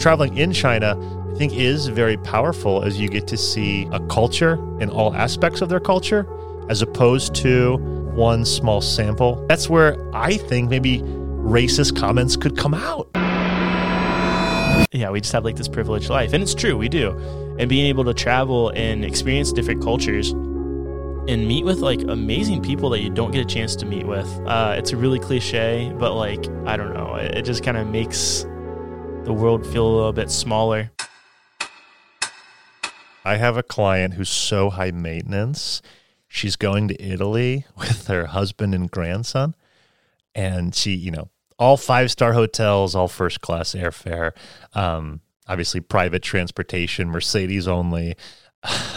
traveling in China, I think, is very powerful as you get to see a culture in all aspects of their culture, as opposed to one small sample. That's where I think maybe racist comments could come out. Yeah, we just have like this privileged life. And it's true, we do. And being able to travel and experience different cultures and meet with like amazing people that you don't get a chance to meet with. Uh, it's really cliche, but like, I don't know, it, it just kind of makes the world feel a little bit smaller. I have a client who's so high maintenance. She's going to Italy with her husband and grandson. And she, you know, all five star hotels, all first class airfare, um, obviously private transportation, Mercedes only.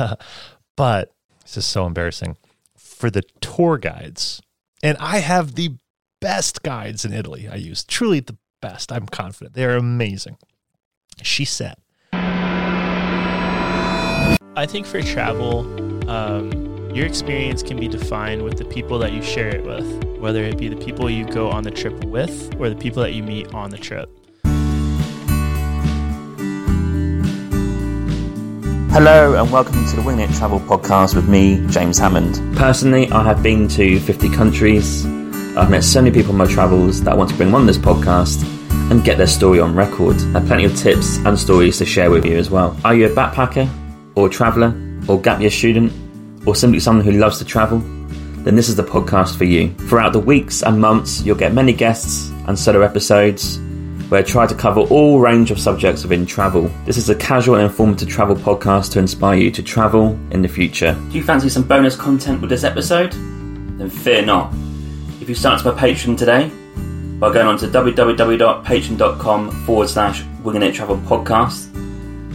but this is so embarrassing for the tour guides. And I have the best guides in Italy. I use truly the best. I'm confident. They're amazing. She said, I think for travel, um, your experience can be defined with the people that you share it with, whether it be the people you go on the trip with or the people that you meet on the trip. Hello and welcome to the Wing It Travel Podcast with me, James Hammond. Personally, I have been to 50 countries. I've met so many people on my travels that I want to bring on this podcast and get their story on record. I have plenty of tips and stories to share with you as well. Are you a backpacker, or traveller, or gap year student, or simply someone who loves to travel? Then this is the podcast for you. Throughout the weeks and months, you'll get many guests and solo episodes where I try to cover all range of subjects within travel. This is a casual and informative travel podcast to inspire you to travel in the future. Do you fancy some bonus content with this episode? Then fear not. If you start my Patreon today by going on to www.patreon.com forward slash winging it travel podcast,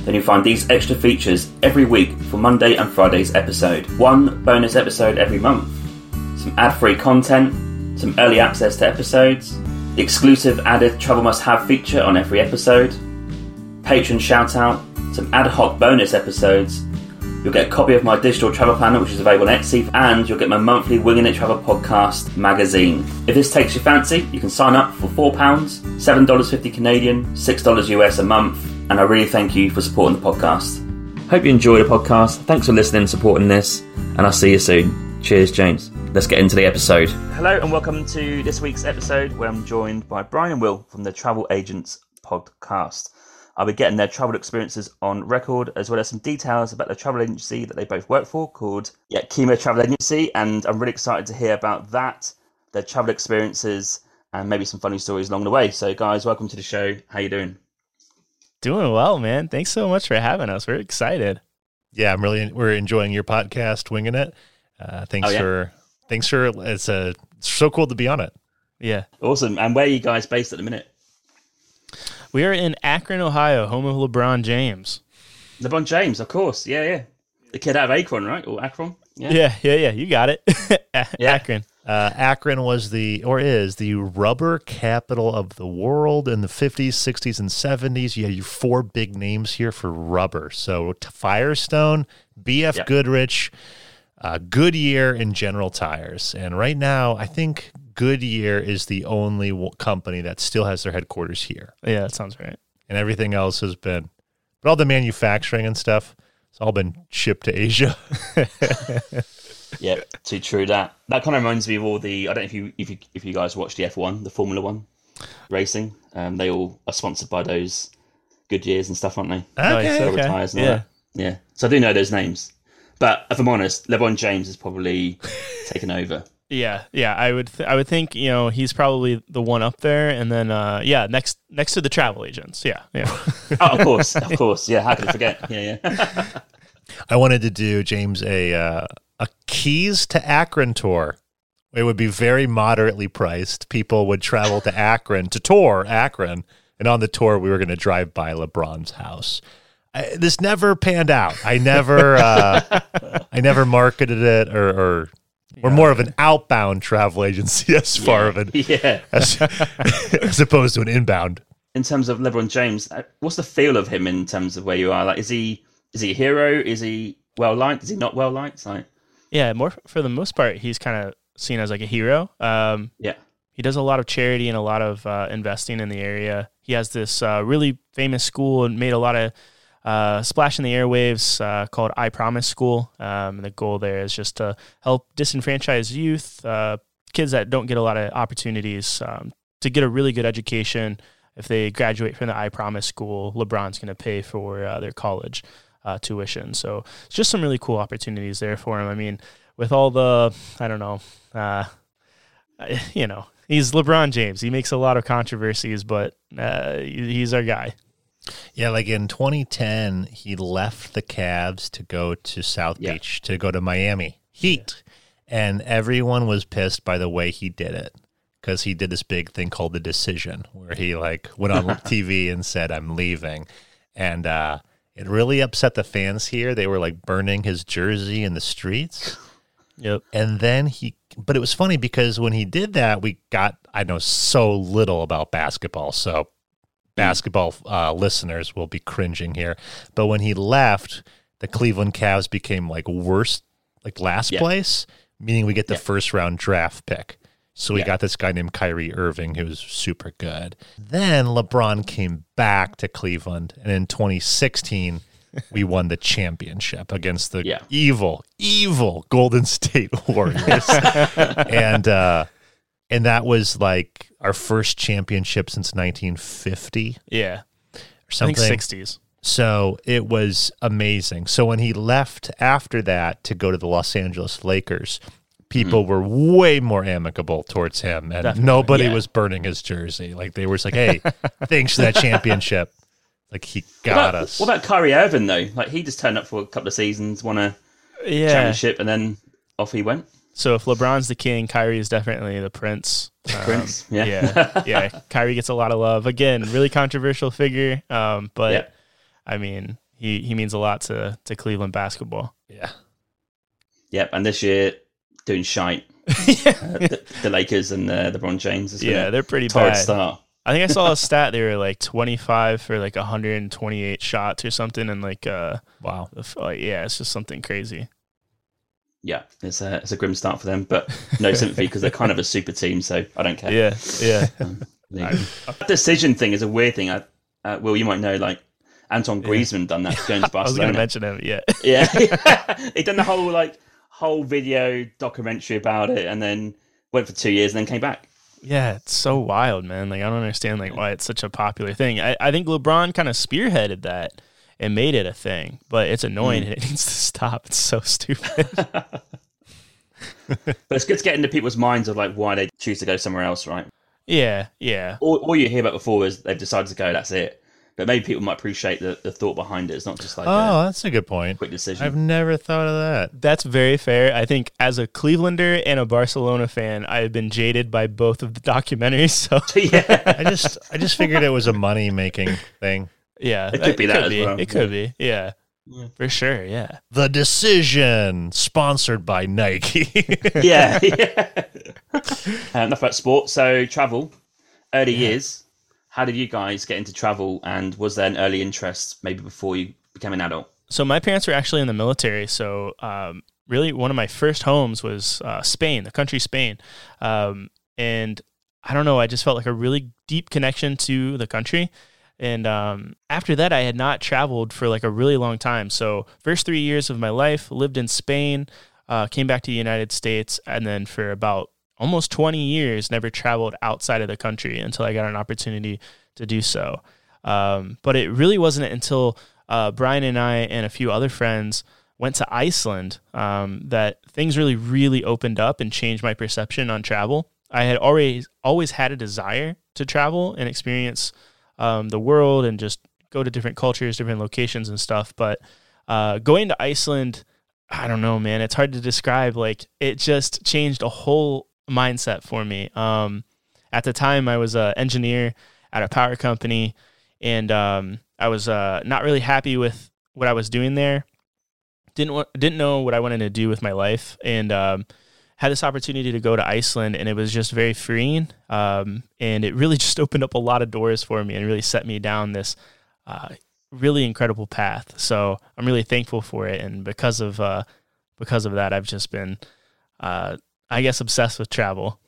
then you'll find these extra features every week for Monday and Friday's episode. One bonus episode every month, some ad free content, some early access to episodes the exclusive added Travel Must Have feature on every episode, patron shout out, some ad hoc bonus episodes. You'll get a copy of my digital travel planner, which is available on Etsy, and you'll get my monthly Winging It Travel podcast magazine. If this takes your fancy, you can sign up for £4, $7.50 Canadian, $6 US a month, and I really thank you for supporting the podcast. Hope you enjoy the podcast. Thanks for listening and supporting this, and I'll see you soon. Cheers, James let's get into the episode. Hello, and welcome to this week's episode where I'm joined by Brian Will from the Travel Agents podcast. I'll be getting their travel experiences on record, as well as some details about the travel agency that they both work for called yeah, Chima Travel Agency. And I'm really excited to hear about that, their travel experiences, and maybe some funny stories along the way. So, guys, welcome to the show. How you doing? Doing well, man. Thanks so much for having us. We're excited. Yeah, I'm really we're enjoying your podcast, winging it. Uh, thanks oh, yeah. for thanks for it's a it's so cool to be on it. Yeah, awesome. And where are you guys based at the minute? We are in Akron, Ohio, home of LeBron James. LeBron James, of course. Yeah, yeah. The kid out of Akron, right? Or Akron? Yeah, yeah, yeah. yeah. You got it. yeah. Akron. Uh, Akron was the, or is the rubber capital of the world in the 50s, 60s, and 70s. You have your four big names here for rubber. So Firestone, BF yep. Goodrich, uh, Goodyear and General Tires. And right now, I think Goodyear is the only company that still has their headquarters here. Yeah, that sounds right. And everything else has been, but all the manufacturing and stuff, it's all been shipped to Asia. yeah, too true. That that kind of reminds me of all the. I don't know if you if you if you guys watch the F one, the Formula One racing. Um, they all are sponsored by those Goodyears and stuff, aren't they? Okay, okay. Tires and yeah. That. Yeah. So I do know those names. But if I'm honest, LeBron James has probably taken over. Yeah, yeah, I would, th- I would think, you know, he's probably the one up there, and then, uh, yeah, next, next to the travel agents. Yeah, yeah. oh, of course, of course. Yeah, how could I forget? Yeah, yeah. I wanted to do James a uh, a keys to Akron tour. It would be very moderately priced. People would travel to Akron to tour Akron, and on the tour, we were going to drive by LeBron's house. I, this never panned out. I never, uh, I never marketed it or, or we're more of an outbound travel agency as far yeah. of an yeah, as, as, opposed to an inbound. In terms of LeBron James, uh, what's the feel of him in terms of where you are? Like, is he is he a hero? Is he well liked? Is he not well liked? Like, yeah, more for the most part, he's kind of seen as like a hero. Um, yeah, he does a lot of charity and a lot of uh, investing in the area he has this uh, really famous school and made a lot of uh, splash in the airwaves uh, called I Promise School. Um, and the goal there is just to help disenfranchised youth, uh, kids that don't get a lot of opportunities, um, to get a really good education. If they graduate from the I Promise School, LeBron's going to pay for uh, their college uh, tuition. So it's just some really cool opportunities there for him. I mean, with all the, I don't know, you know, he's LeBron James. He makes a lot of controversies, but he's our guy. Yeah, like in 2010, he left the Cavs to go to South yeah. Beach to go to Miami Heat, yeah. and everyone was pissed by the way he did it because he did this big thing called the decision, where he like went on TV and said, "I'm leaving," and uh, it really upset the fans here. They were like burning his jersey in the streets. Yep. And then he, but it was funny because when he did that, we got I know so little about basketball, so basketball uh, listeners will be cringing here. But when he left, the Cleveland Cavs became like worst, like last yeah. place, meaning we get the yeah. first round draft pick. So we yeah. got this guy named Kyrie Irving who was super good. Then LeBron came back to Cleveland, and in 2016, we won the championship against the yeah. evil, evil Golden State Warriors, and uh, and that was like our first championship since 1950. Yeah. Or something. I think 60s. So it was amazing. So when he left after that to go to the Los Angeles Lakers, people mm-hmm. were way more amicable towards him and Definitely. nobody yeah. was burning his jersey. Like they were just like, hey, thanks for that championship. Like he got what about, us. What about Kyrie Irving though? Like he just turned up for a couple of seasons, won a yeah. championship, and then off he went. So if LeBron's the king, Kyrie is definitely the prince. Um, prince, yeah, yeah, yeah. Kyrie gets a lot of love. Again, really controversial figure, um, but yep. I mean, he he means a lot to to Cleveland basketball. Yeah. Yep, and this year doing shite. yeah. uh, the, the, Lakers and uh, the LeBron James. Yeah, they're pretty bad. Start. I think I saw a stat. They were like 25 for like 128 shots or something, and like uh, wow, like, yeah, it's just something crazy yeah, it's a it's a grim start for them, but no sympathy because they're kind of a super team, so I don't care. Yeah, yeah. Um, the decision thing is a weird thing. I, uh, Will, you might know, like Anton Griezmann yeah. done that going to Barcelona. I was going to mention him. Yeah, yeah. he done the whole like whole video documentary about it, and then went for two years, and then came back. Yeah, it's so wild, man. Like I don't understand like why it's such a popular thing. I, I think LeBron kind of spearheaded that and made it a thing, but it's annoying mm. and it needs to stop. It's so stupid. but it's good to get into people's minds of like why they choose to go somewhere else, right? Yeah, yeah. All, all you hear about before is they've decided to go. That's it. But maybe people might appreciate the, the thought behind it. It's not just like oh, a that's a good point. Quick decision. I've never thought of that. That's very fair. I think as a Clevelander and a Barcelona fan, I have been jaded by both of the documentaries. So yeah, I just I just figured it was a money making thing. Yeah, it could be it that could be. Well. It could be. Yeah. yeah. For sure, yeah. The decision sponsored by Nike. yeah, yeah. uh, enough about sport. So travel, early yeah. years. How did you guys get into travel, and was there an early interest maybe before you became an adult? So my parents were actually in the military. So um, really, one of my first homes was uh, Spain, the country Spain, um, and I don't know. I just felt like a really deep connection to the country. And um, after that, I had not traveled for like a really long time. So, first three years of my life, lived in Spain, uh, came back to the United States, and then for about almost 20 years, never traveled outside of the country until I got an opportunity to do so. Um, but it really wasn't until uh, Brian and I and a few other friends went to Iceland um, that things really, really opened up and changed my perception on travel. I had already always had a desire to travel and experience um, the world and just go to different cultures, different locations and stuff. But uh, going to Iceland, I don't know, man. It's hard to describe. Like it just changed a whole mindset for me. Um, at the time, I was an engineer at a power company, and um, I was uh, not really happy with what I was doing there. Didn't didn't know what I wanted to do with my life, and um, had this opportunity to go to Iceland, and it was just very freeing. Um, and it really just opened up a lot of doors for me and really set me down this uh, really incredible path. So I'm really thankful for it, and because of uh, because of that, I've just been, uh, I guess, obsessed with travel.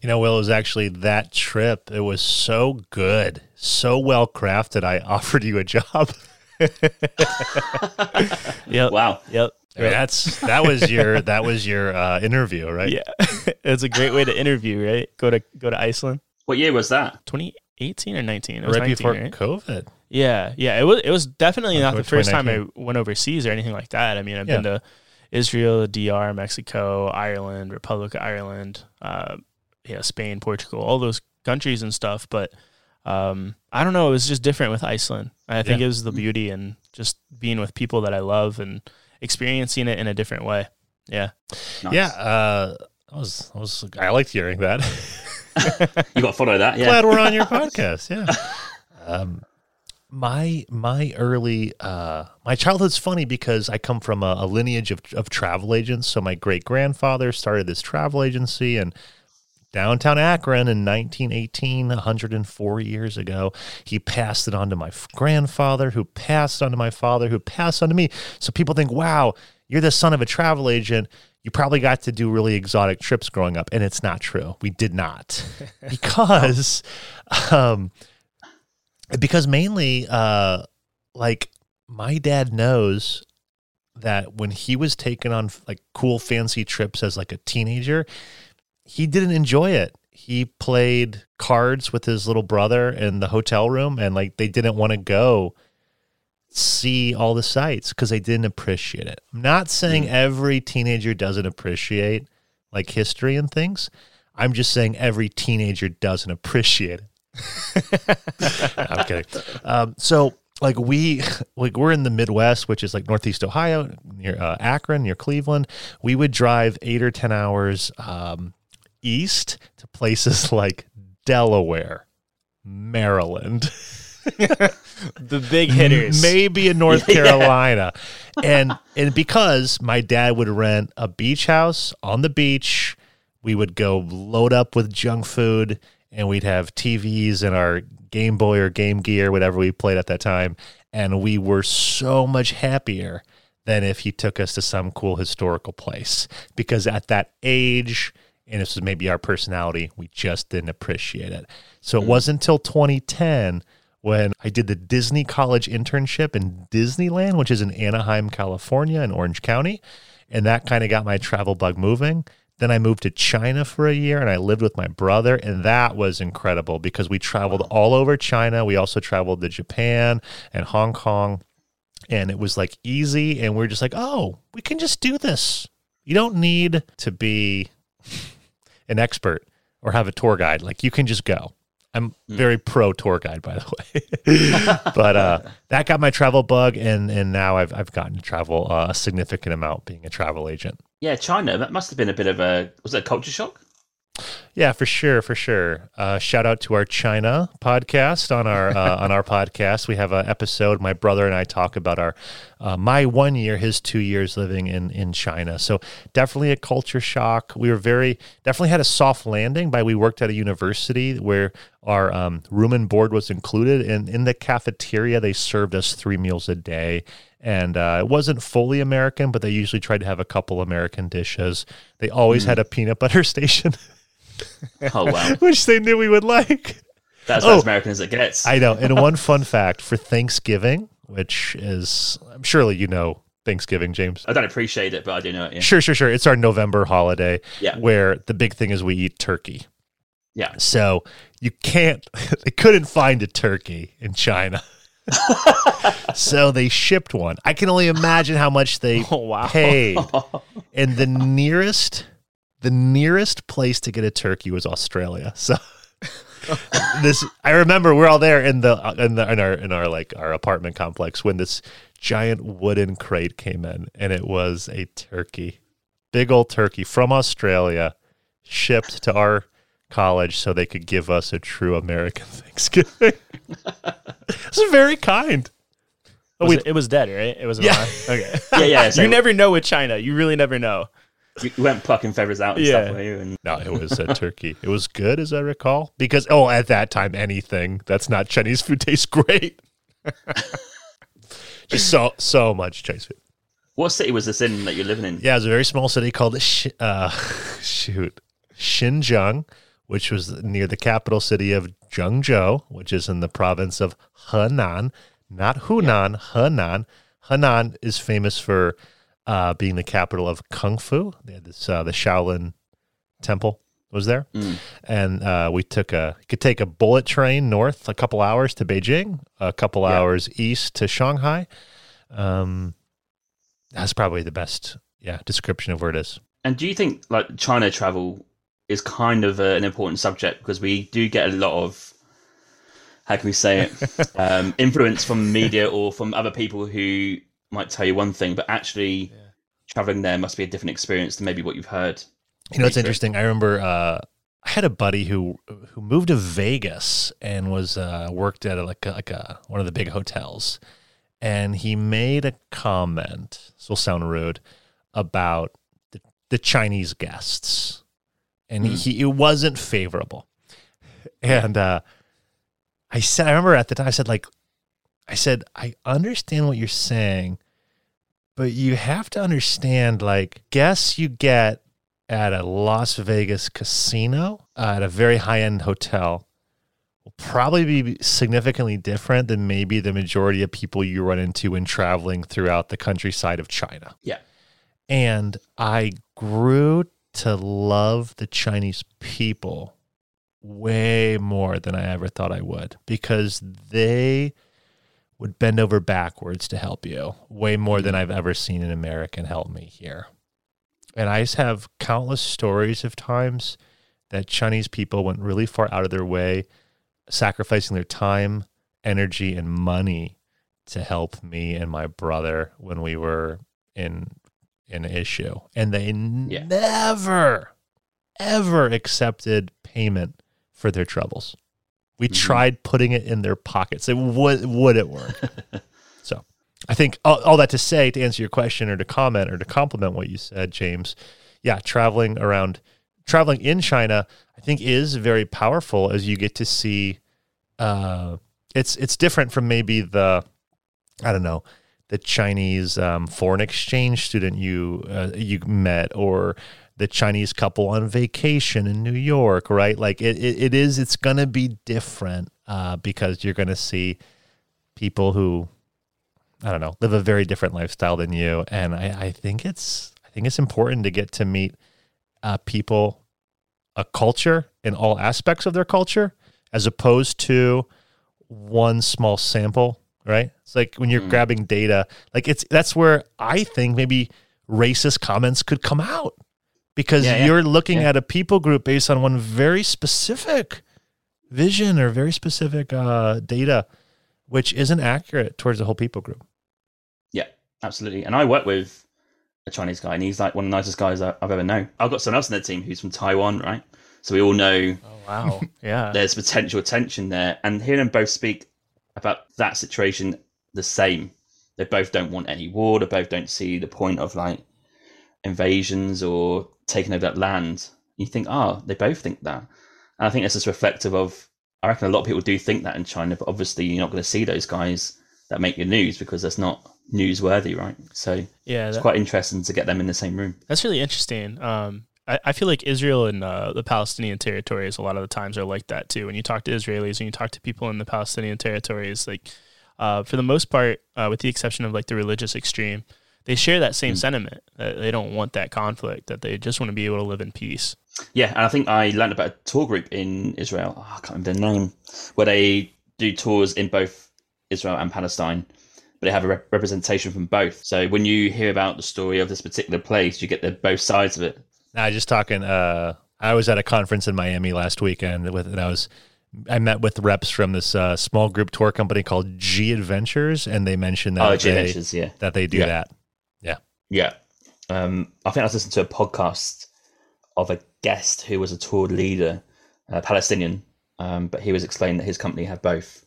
You know, Will, it was actually that trip. It was so good, so well crafted. I offered you a job. Yep. Wow. Yep. I mean, that's that was your that was your uh, interview, right? Yeah. it's a great way to interview, right? Go to go to Iceland. What year was that? 2018 or 19? It was right 19, before right? COVID. Yeah, yeah. It was it was definitely not the first time I went overseas or anything like that. I mean, I've Yeah. been to Israel, DR, Mexico, Ireland, Republic of Ireland, uh, yeah, Spain, Portugal, all those countries and stuff. But um, I don't know. It was just different with Iceland. I think Yeah. it was the beauty and just being with people that I love and experiencing it in a different way. Yeah. Nice. Yeah, uh, I was I was I liked hearing that. You got to follow that. Yeah. Glad we're on your podcast. Yeah. Um, my my early uh, my childhood's funny because I come from a, a lineage of, of travel agents. So my great grandfather started this travel agency in downtown Akron in 1918, 104 years ago. He passed it on to my grandfather, who passed on to my father, who passed on to me. So people think, wow, you're the son of a travel agent. You probably got to do really exotic trips growing up. And it's not true. We did not. because um because mainly uh like my dad knows that when he was taken on like cool fancy trips as like a teenager he didn't enjoy it. He played cards with his little brother in the hotel room and like they didn't want to go see all the sights because they didn't appreciate it. I'm not saying every teenager doesn't appreciate like history and things. I'm just saying every teenager doesn't appreciate it. I'm kidding. Um, so like we like we're in the Midwest, which is like Northeast Ohio, near uh, Akron, near Cleveland. We would drive eight or ten hours um, east to places like Delaware, Maryland, The big hitters. maybe in North Carolina, and and because my dad would rent a beach house on the beach, we would go load up with junk food, and we'd have TVs and our Game Boy or Game Gear, whatever we played at that time, and we were so much happier than if he took us to some cool historical place. Because at that age and this is maybe our personality we just didn't appreciate it so it hmm. wasn't until 2010 when I did the Disney College internship in Disneyland, which is in Anaheim, California, in Orange County. And that kind of got my travel bug moving. Then I moved to China for a year and I lived with my brother. And that was incredible because we traveled all over China. We also traveled to Japan and Hong Kong. And it was like easy. And we are just like, oh, we can just do this. You don't need to be an expert or have a tour guide. Like you can just go. I'm very pro tour guide, by the way. but uh, that got my travel bug, and and now I've I've gotten to travel uh, a significant amount being a travel agent. Yeah, China. That must have been a bit of a was it a culture shock? Yeah, for sure, for sure. Uh, shout out to our China podcast on our uh, on our podcast. We have an episode. My brother and I talk about our uh, my one year, his two years living in in China. So definitely a culture shock. We were very definitely had a soft landing. By we worked at a university where our um, room and board was included, and in the cafeteria they served us three meals a day. And uh, it wasn't fully American, but they usually tried to have a couple American dishes. They always had a peanut butter station. Oh wow, which they knew we would like. that's Oh. as American as it gets. I know. And one fun fact for Thanksgiving, which is, I'm surely you know Thanksgiving, James. I don't appreciate it, but I do know it. Yeah. Sure, sure, sure. It's our November holiday Yeah. where the big thing is we eat turkey. Yeah. So you can't, they couldn't find a turkey in China. so they shipped one. I can only imagine how much they Oh, wow. paid. And the nearest, the nearest place to get a turkey was Australia. So this, I remember we're all there in the in the in our in our like our apartment complex when this giant wooden crate came in, and it was a turkey, big old turkey from Australia, shipped to our college so they could give us a true American Thanksgiving. it's very kind. Was we- it, it was dead, right? It was Yeah. Okay. yeah, yeah. So you never know with China. You really never know. You you went plucking feathers out and Yeah. stuff, were you? And No, it was a turkey. It was good, as I recall. Because oh, at that time, anything that's not Chinese food tastes great. Just so so much Chinese food. what city was this in that you're living in? Yeah, it was a very small city called Sh- uh, shoot Xinxiang, which was near the capital city of Zhengzhou, which is in the province of Henan, not Hunan, Henan. Henan is famous for uh, being the capital of Kung Fu. They had this uh, the Shaolin Temple was there, Mm. and uh, we took a could take a bullet train north a couple hours to Beijing, a couple Yeah. hours east to Shanghai. Um, that's probably the best yeah description of where it is. And do you think like China travel is kind of a, an important subject because we do get a lot of how can we say it um, influence from media or from other people who might tell you one thing, but actually traveling there must be a different experience than maybe what you've heard. You know, it's interesting. I remember uh, I had a buddy who who moved to Vegas and was uh, worked at a, like a, like a one of the big hotels, and he made a comment. This will sound rude about the, the Chinese guests, and he, he it wasn't favorable. And uh, I said, I remember at the time, I said like, I said I understand what you're saying, but you have to understand like guests you get at a Las Vegas casino uh, at a very high end hotel will probably be significantly different than maybe the majority of people you run into when traveling throughout the countryside of China. Yeah. And I grew to love the Chinese people way more than I ever thought I would because they would bend over backwards to help you way more than I've ever seen an American help me here. And I just have countless stories of times that Chinese people went really far out of their way, sacrificing their time, energy, and money to help me and my brother when we were in an issue. And they Yeah. never, ever accepted payment for their troubles. We Mhm. tried putting it in their pockets. It would would it work? so I think all, all that to say to answer your question or to comment or to compliment what you said, James. Yeah, traveling around, traveling in China, I think is very powerful as you get to see. Uh, it's it's different from maybe the, I don't know, the Chinese um, foreign exchange student you uh, you met or the Chinese couple on vacation in New York, right? Like it, it, it is, it's going to be different uh, because you're going to see people who, I don't know, live a very different lifestyle than you. And I, I think it's, I think it's important to get to meet uh, people, a culture in all aspects of their culture, as opposed to one small sample, right? It's like when you're Mm. grabbing data, like it's, that's where I think maybe racist comments could come out because Yeah, yeah. you're looking Yeah. at a people group based on one very specific vision or very specific uh, data, which isn't accurate towards the whole people group. Yeah, absolutely. And I work with a Chinese guy, and he's like one of the nicest guys I've ever known. I've got someone else in the team who's from Taiwan, right? So we all know Oh wow. Yeah. there's potential tension there. And hearing them both speak about that situation the same. They both don't want any war. They both don't see the point of like invasions or taking over that land. You think, ah, they both think that. And I think it's just reflective of, I reckon a lot of people do think that in China, but obviously you're not going to see those guys that make your news because that's not newsworthy, right? So yeah. it's quite interesting to get them in the same room. That's really interesting. Um, I, I feel like Israel and uh, the Palestinian territories a lot of the times are like that too. When you talk to Israelis and you talk to people in the Palestinian territories, like uh, for the most part, uh, with the exception of like the religious extreme, they share that same Mm. sentiment that they don't want that conflict, that they just want to be able to live in peace. Yeah, and I think I learned about a tour group in Israel. Oh, I can't remember the name, where they do tours in both Israel and Palestine, but they have a rep- representation from both. So when you hear about the story of this particular place, you get the both sides of it. Now, just talking. Uh, I was at a conference in Miami last weekend with, and I was, I met with reps from this uh, small group tour company called G Adventures, and they mentioned that oh, G they, Adventures, yeah, that they do Yeah. that. Yeah. Um, I think I was listening to a podcast of a guest who was a tour leader, uh, Palestinian, um, but he was explaining that his company have both.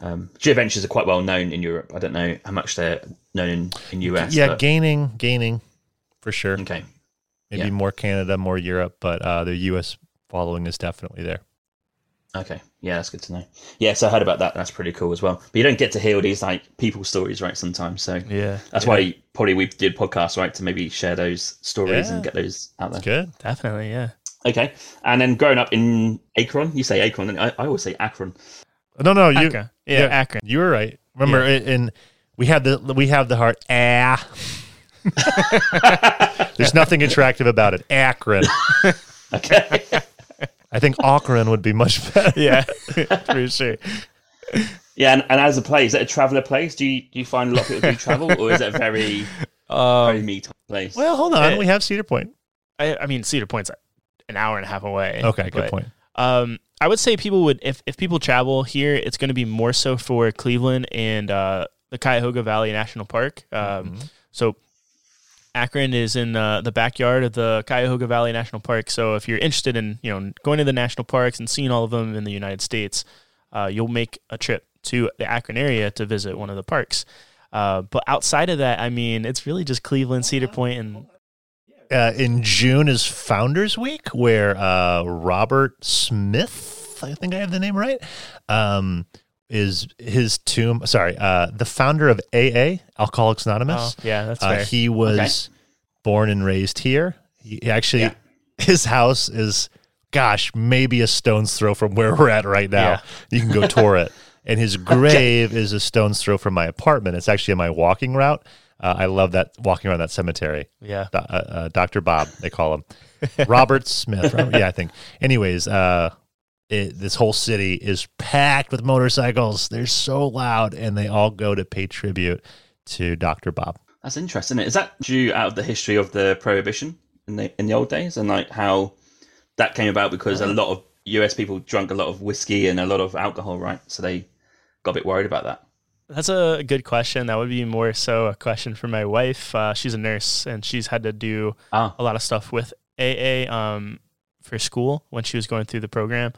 Um, G Adventures are quite well known in Europe. I don't know how much they're known in, in US. yeah, but- gaining, gaining, for sure. okay. Maybe yeah. more Canada, more Europe, but uh, the U.S. following is definitely there. Okay, yeah, that's good to know. Yeah, so I heard about that. That's pretty cool as well. But you don't get to hear all these like people stories, right? Sometimes, so Yeah, that's why probably we did podcasts, right, to maybe share those stories Yeah. and get those out there. Good. definitely. Yeah. Okay, and then growing up in Akron, you say Akron, I, I always say Akron. No, no, you. Akron. Yeah, yeah. Akron. You were right. Remember, in, in we have the we have the heart. Ah. There's nothing attractive about it. Akron. Okay. I think Akron would be much better. Yeah, for sure. yeah, and, and as a place, is it a traveller place? Do you do you find a lot of people do travel, or is it a very very Um, me type place? Well, hold on. Eh. We have Cedar Point. I, I mean, Cedar Point's an hour and a half away. Okay, good point. Um, I would say people would if if people travel here, it's going to be more so for Cleveland and uh, the Cuyahoga Valley National Park. Um, Mhm. So Akron is in uh, the backyard of the Cuyahoga Valley National Park. So if you're interested in you know going to the national parks and seeing all of them in the United States, uh, you'll make a trip to the Akron area to visit one of the parks. Uh, but outside of that, I mean, it's really just Cleveland, Cedar Point, and Uh, in June is Founders Week, where uh, Robert Smith, I think I have the name right, um, is his tomb. Sorry, uh, the founder of AA, Alcoholics Anonymous. oh, yeah, that's Uh, fair. he was born and raised here. He actually, Yeah. his house is, gosh, maybe a stone's throw from where we're at right now. Yeah. You can go tour it. And his grave is a stone's throw from my apartment. It's actually on my walking route. Uh, I love that walking around that cemetery. yeah. Do- uh, uh, Dr. Bob, they call him. Robert Smith. Robert- yeah, I think. Anyways, uh, it, this whole city is packed with motorcycles. They're so loud, and they all go to pay tribute to Dr. Bob. That's interesting. Is that due out of the history of the prohibition in the in the old days, and like how that came about because a lot of US people drank a lot of whiskey and a lot of alcohol, right? So they got a bit worried about that. That's a good question. That would be more so a question for my wife. Uh, she's a nurse and she's had to do Ah, a lot of stuff with AA um, for school when she was going through the program.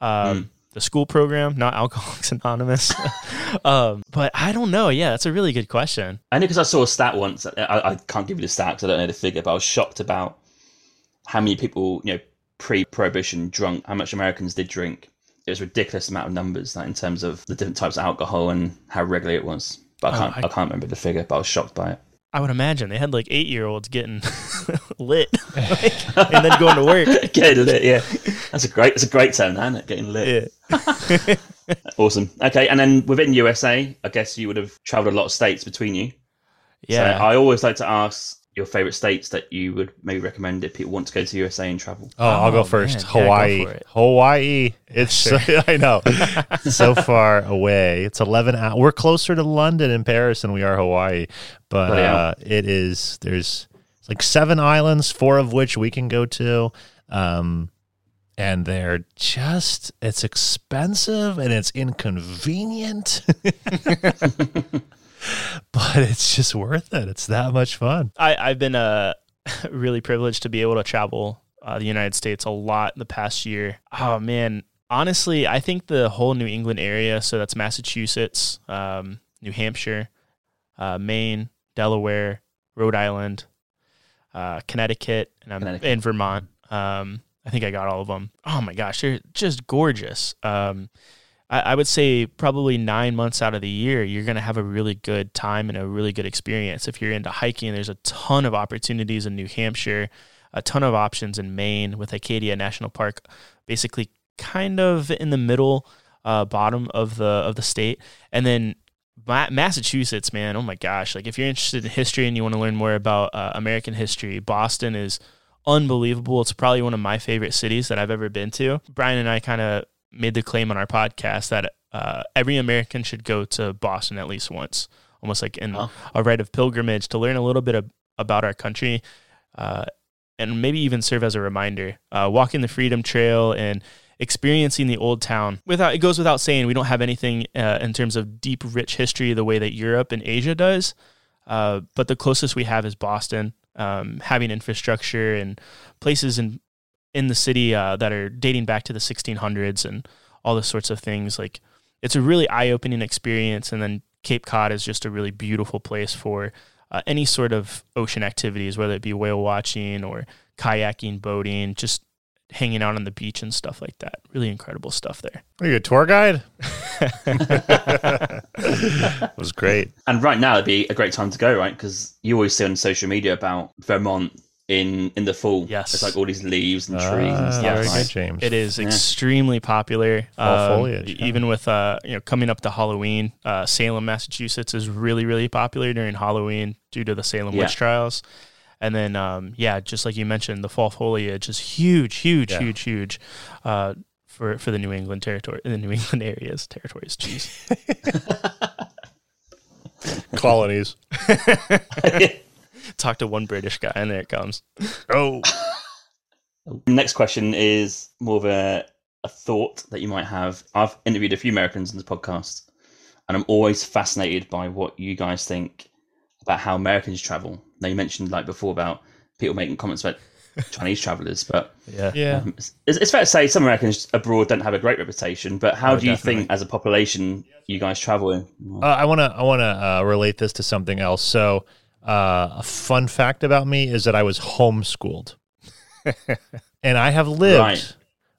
Um, Hmm. The school program, not Alcoholics Anonymous. um, but I don't know. Yeah, that's a really good question. only because I saw a stat once. I, I can't give you the stat because I don't know the figure, but I was shocked about how many people, you know, pre-prohibition drunk, how much Americans did drink. It was a ridiculous amount of numbers, like in terms of the different types of alcohol and how regular it was. But I Oh, can't, I- I can't remember the figure, but I was shocked by it. I would imagine they had like eight year olds getting lit like, and then going to work. Getting lit, yeah. That's a great. It's a great term, isn't it? Getting lit. Yeah. Awesome. Okay, and then within USA, I guess you would have travelled a lot of states between you. Yeah. So I always like to ask your favorite states that you would maybe recommend if people want to go to USA and travel. Oh, I'll Oh, go first. man. Yeah, go Hawaii. for it. Hawaii. It's so, I know. so far away. It's 11 hours. We're closer to London and Paris than we are Hawaii, but Bloody hell. uh, it is there's like seven islands, four of which we can go to. Um and they're just it's expensive and it's inconvenient. but it's just worth it. It's that much fun. I, I've been uh, really privileged to be able to travel uh, the United States a lot the past year. Oh man, honestly, I think the whole New England area, so that's Massachusetts, um, New Hampshire, uh, Maine, Delaware, Rhode Island, uh, Connecticut, and, I'm, Connecticut. and Vermont. Um, I think I got all of them. Oh my gosh, they're just gorgeous. Um, I, I would say probably nine months out of the year, you're going to have a really good time and a really good experience. If you're into hiking, there's a ton of opportunities in New Hampshire, a ton of options in Maine with Acadia National Park, basically kind of in the middle, uh, bottom of the of the state, and then Ma- Massachusetts, man. Oh my gosh! Like if you're interested in history and you want to learn more about uh, American history, Boston is unbelievable. It's probably one of my favorite cities that I've ever been to. Brian and I kind of made the claim on our podcast that uh, every American should go to Boston at least once, almost like in a rite of pilgrimage to learn a little bit of, about our country, uh, and maybe even serve as a reminder. Uh, walking the Freedom Trail and experiencing the old town. Without it goes without saying, we don't have anything uh, in terms of deep, rich history the way that Europe and Asia does. Uh, but the closest we have is Boston, um, having infrastructure and places in in the city uh, that are dating back to the 1600s and all those sorts of things. Like it's a really eye opening experience. And then Cape Cod is just a really beautiful place for uh, any sort of ocean activities, whether it be whale watching or kayaking, boating, just hanging out on the beach and stuff like that. Really incredible stuff there. Are you a tour guide? it was great. And right now, it'd be a great time to go, right? Because you always see on social media about Vermont in in the fall. Yes. it's like all these leaves and Ah, trees and stuff. very like- good, James. It is Yeah. extremely popular. Fall Um, foliage, e- yeah. Even with uh, you know coming up to Halloween, uh, Salem, Massachusetts is really really popular during Halloween due to the Salem Yeah. witch trials. And then um, yeah, just like you mentioned, the fall foliage is huge, huge, Yeah. huge, huge. Uh, for, for the New England territory, the New England areas, territories. Jeez, Colonies. talk to one British guy, and there it comes. Oh, Next question is more of a, a thought that you might have. I've interviewed a few Americans in this podcast, and I'm always fascinated by what you guys think about how Americans travel. Now, you mentioned like before about people making comments about Chinese travelers, but Yeah, yeah. um, it's, it's fair to say some Americans abroad don't have a great reputation. But how Oh, do you definitely. think, as a population, you guys travel? in? Uh, I want to I want to uh, relate this to something else. So, uh, a fun fact about me is that I was homeschooled, and I have lived Right.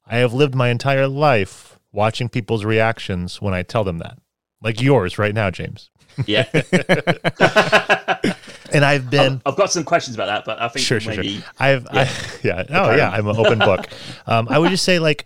I have lived my entire life watching people's reactions when I tell them that, like yours right now, James. Yeah. And I've been I've got some questions about that, but I think sure, sure, maybe sure. I've yeah, I, yeah. oh yeah, I'm an open book. Um, I would just say like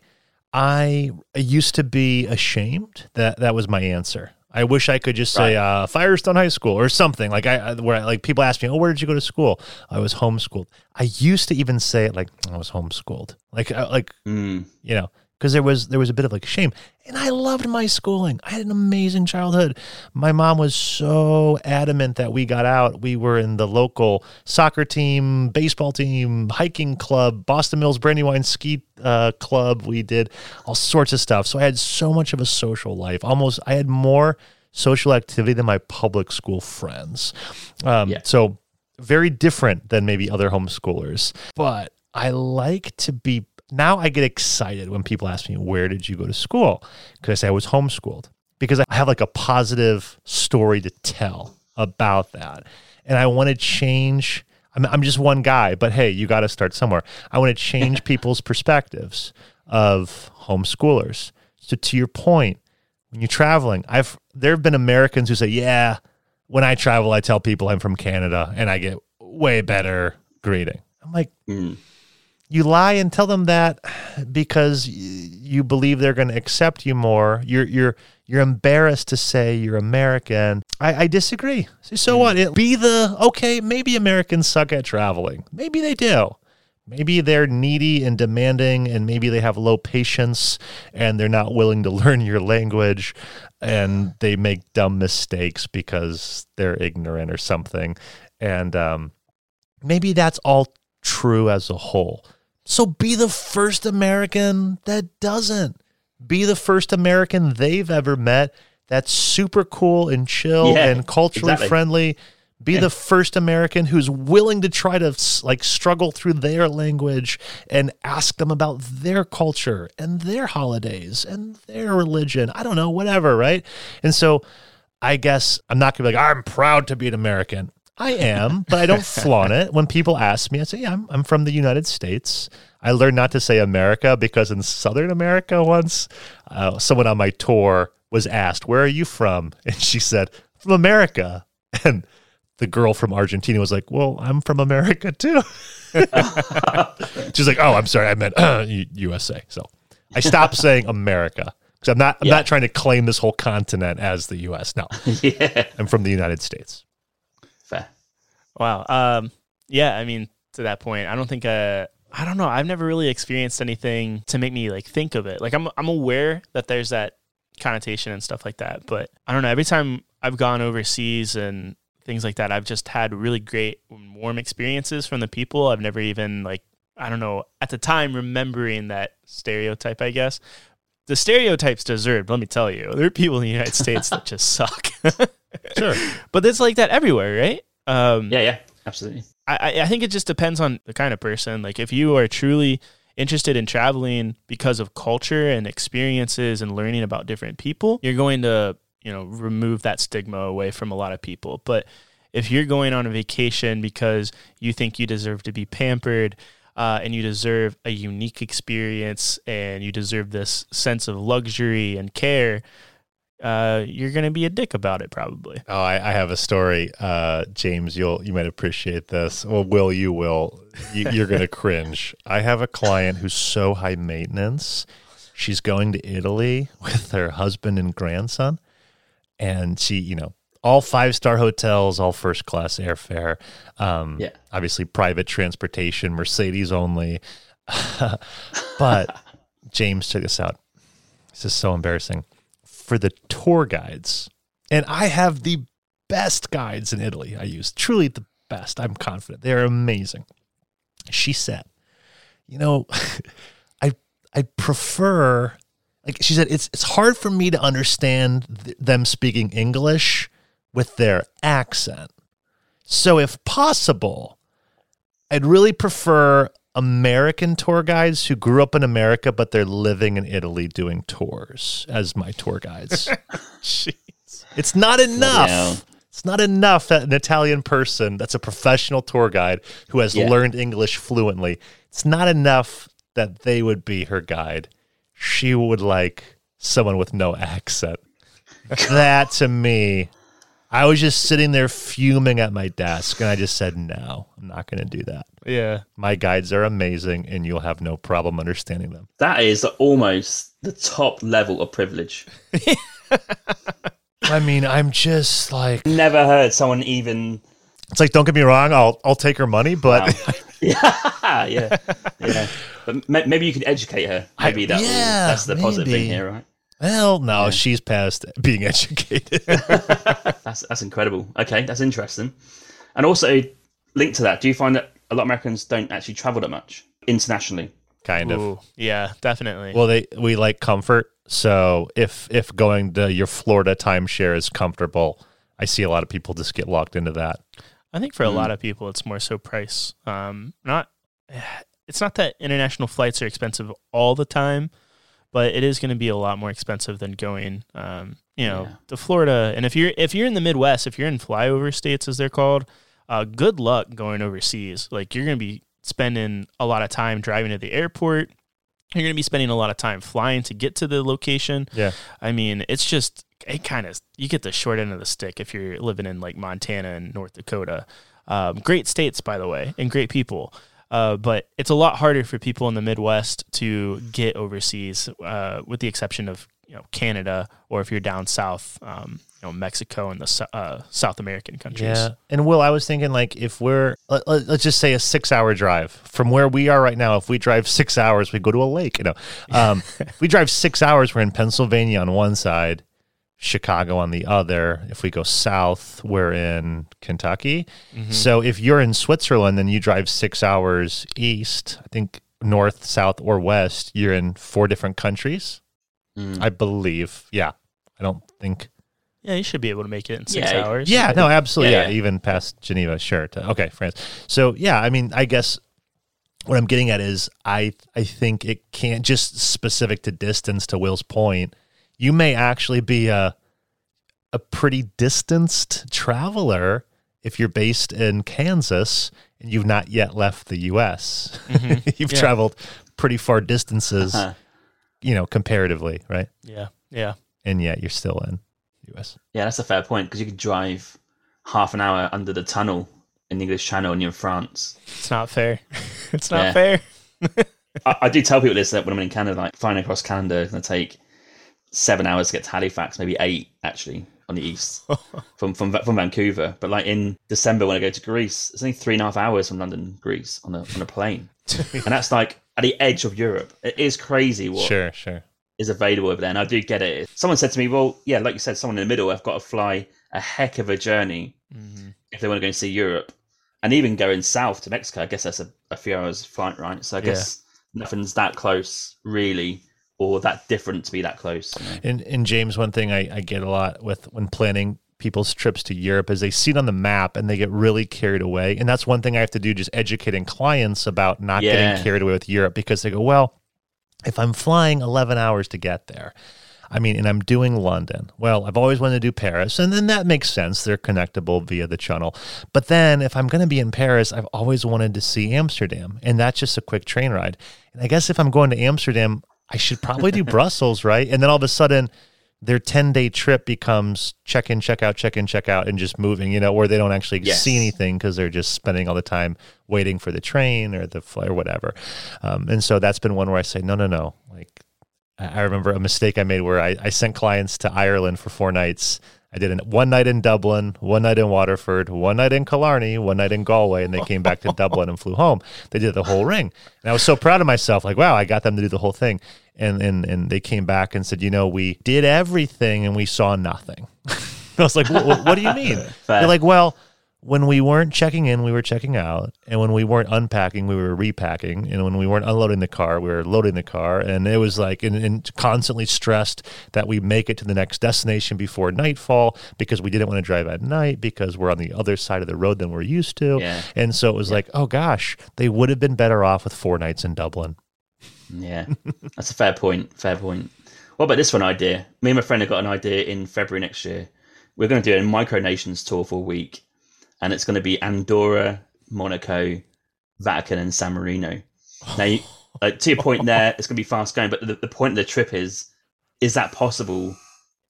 I used to be ashamed that that was my answer. I wish I could just say uh, Firestone High School or something like I I- where I, like people ask me, "Oh, where did you go to school?" I was homeschooled. I used to even say it like I was homeschooled, like uh, like Mm, you know, because there was there was a bit of like shame. And I loved my schooling. I had an amazing childhood. My mom was so adamant that we got out. We were in the local soccer team, baseball team, hiking club, Boston Mills Brandywine Ski uh, Club. We did all sorts of stuff. So I had so much of a social life. Almost, I had more social activity than my public school friends. Um, Yeah. So very different than maybe other homeschoolers. But I like to be now I get excited when people ask me, Where did you go to school? Because I say I was homeschooled. Because I have like a positive story to tell about that. And I want to change. I'm, I'm just one guy, but hey, you got to start somewhere. I want to change people's perspectives of homeschoolers. So to your point, when you're traveling, I've there have been Americans who say, "Yeah, when I travel, I tell people I'm from Canada, and I get way better greeting." I'm like, mm. You lie and tell them that because you believe they're going to accept you more. You're you're you're embarrassed to say you're American. I, I disagree. So, so what? It, be the okay. Maybe Americans suck at traveling. Maybe they do. Maybe they're needy and demanding, and maybe they have low patience and they're not willing to learn your language and they make dumb mistakes because they're ignorant or something. And um, maybe that's all true as a whole. So be the first American that doesn't. Be the first American they've ever met that's super cool and chill Yeah, and culturally exactly. friendly. Be the first American who's willing to try to like struggle through their language and ask them about their culture and their holidays and their religion. I don't know, whatever, right? And so I guess I'm not gonna be like, I'm proud to be an American. I am, but I don't flaunt it. When people ask me, I say, yeah, I'm, I'm from the United States. I learned not to say America because in Southern America once, uh, someone on my tour was asked, where are you from? And she said, from America. And the girl from Argentina was like, well, I'm from America too. She's like, oh, I'm sorry. I meant uh, USA. So I stopped saying America because I'm not, I'm Yeah. not trying to claim this whole continent as the US. No, yeah, I'm from the United States. Wow. Um, yeah, I mean, to that point, I don't think uh I don't know. I've never really experienced anything to make me like think of it. Like I'm I'm aware that there's that connotation and stuff like that, but I don't know. Every time I've gone overseas and things like that, I've just had really great warm experiences from the people. I've never even like I don't know, at the time remembering that stereotype, I guess. The stereotype's deserved, let me tell you. There are people in the United States that just suck. Sure. but it's like that everywhere, right? Um Yeah, yeah, absolutely. I, I- think it just depends on the kind of person. Like if you are truly interested in traveling because of culture and experiences and learning about different people, you're going to, you know, remove that stigma away from a lot of people. But if you're going on a vacation because you think you deserve to be pampered uh, and you deserve a unique experience and you deserve this sense of luxury and care, uh, you're going to be a dick about it probably. Oh, I, I have a story, uh, James. You'll you might appreciate this. Well, Will, you will. You, you're going to cringe. I have a client who's so high maintenance. She's going to Italy with her husband and grandson, and she, you know, all five star hotels, all first class airfare. Um, Yeah. obviously private transportation, Mercedes only. but James took this out. This is so embarrassing for the tour guides. And I have the best guides in Italy. I use truly the best. I'm confident. They're amazing. She said, "You know, I I prefer like she said it's it's hard for me to understand th- them speaking English with their accent. So if possible, I'd really prefer American tour guides who grew up in America but they're living in Italy doing tours as my tour guides. Jeez. It's not enough. hell. It's not enough that an Italian person that's a professional tour guide who has Yeah. learned English fluently, it's not enough that they would be her guide. She would like someone with no accent. that to me, I was just sitting there fuming at my desk and I just said, no, I'm not going to do that. Yeah. My guides are amazing and you'll have no problem understanding them. That is almost the top level of privilege. I mean, I'm just like, Never heard someone even. it's like, don't get me wrong, I'll, I'll take her money, but Wow. yeah, yeah, yeah. But maybe you could educate her. Maybe that. yeah, that's the positive maybe. thing here, right? Well, no, she's past being educated. That's that's incredible. Okay, that's interesting. And also linked to that, do you find that a lot of Americans don't actually travel that much internationally? kind of. Yeah, definitely. Well, they we like comfort. So if if going to your Florida timeshare is comfortable, I see a lot of people just get locked into that. I think for a Mm. lot of people, it's more so price. Um, not, it's not that international flights are expensive all the time, but it is going to be a lot more expensive than going, um, you know, Yeah. to Florida. And if you're if you're in the Midwest, if you're in flyover states as they're called, uh, good luck going overseas. Like you're going to be spending a lot of time driving to the airport. You're going to be spending a lot of time flying to get to the location. Yeah. I mean, it's just it kind of you get the short end of the stick if you're living in like Montana and North Dakota. Um, great states, by the way, and great people. Uh, but it's a lot harder for people in the Midwest to get overseas, uh, with the exception of you know Canada or if you're down south, um, you know Mexico and the uh, South American countries. Yeah. And Will, I was thinking like if we're let, let, us just say a six hour drive from where we are right now. If we drive six hours, we go to a lake. You know, um, if we drive six hours, we're in Pennsylvania on one side, Chicago on the other. If we go south, we're in Kentucky. So if you're in Switzerland and you drive six hours east, I think north, south, or west, you're in four different countries. Mm. I believe. Yeah. I don't think. Yeah, you should be able to make it in six Yeah, hours. Yeah, no, absolutely. Yeah, Yeah, yeah. even past Geneva, sure. To, okay, France. So yeah, I mean, I guess what I'm getting at is I I think it can't just specific to distance. To Will's point, you may actually be a a pretty distanced traveler if you're based in Kansas and you've not yet left the U.S. you've Yeah. traveled pretty far distances, Uh-huh. you know, comparatively, right? yeah, yeah. And yet you're still in the U.S. Yeah, that's a fair point because you could drive half an hour under the tunnel in the English Channel and you're in France. It's not fair. it's not Yeah. fair. I, I do tell people this that when I'm in Canada, like flying across Canada, it's going to take seven hours to get to Halifax, maybe eight actually on the east from, from from Vancouver. But like in December when I go to Greece, it's only three and a half hours from London, Greece on a on a plane, and that's like at the edge of Europe. It is crazy what is Sure, sure. is available over there, and I do get it. Someone said to me, "Well, yeah, like you said, someone in the middle, I've got to fly a heck of a journey mm-hmm. if they want to go and see Europe, and even going south to Mexico. I guess that's a, a few hours flight, right? So I guess nothing's that close, really, or that different to be that close. you know? And, and James, one thing I, I get a lot with when planning people's trips to Europe is they see it on the map and they get really carried away. And that's one thing I have to do, just educating clients about not Yeah. getting carried away with Europe because they go, well, if I'm flying 11 hours to get there, I mean, and I'm doing London. Well, I've always wanted to do Paris, and then that makes sense. They're connectable via the channel. But then if I'm going to be in Paris, I've always wanted to see Amsterdam, and that's just a quick train ride. And I guess if I'm going to Amsterdam, I should probably do Brussels, right? And then all of a sudden, their 10 day trip becomes check in, check out, check in, check out, and just moving, you know, where they don't actually Yes. see anything because they're just spending all the time waiting for the train or the flight or whatever. Um, and so that's been one where I say, no, no, no. Like, I remember a mistake I made where I, I sent clients to Ireland for four nights. I did an, one night in Dublin, one night in Waterford, one night in Killarney, one night in Galway, and they came back to Dublin and flew home. They did the whole ring. And I was so proud of myself, like, wow, I got them to do the whole thing. And and and they came back and said, you know, we did everything and we saw nothing. I was like, what, what, what do you mean? They're like, well, when we weren't checking in, we were checking out, and when we weren't unpacking, we were repacking, and when we weren't unloading the car, we were loading the car, and it was like, and, and constantly stressed that we make it to the next destination before nightfall because we didn't want to drive at night because we're on the other side of the road than we're used to, Yeah. and so it was like, oh gosh, they would have been better off with four nights in Dublin. Yeah, that's a fair point. Fair point. What about this one idea? Me and my friend have got an idea in February next year. We're going to do a micronations tour for a week, and it's going to be Andorra, Monaco, Vatican, and San Marino. Now, you, like, to your point there, it's going to be fast going, but the, the point of the trip is: is that possible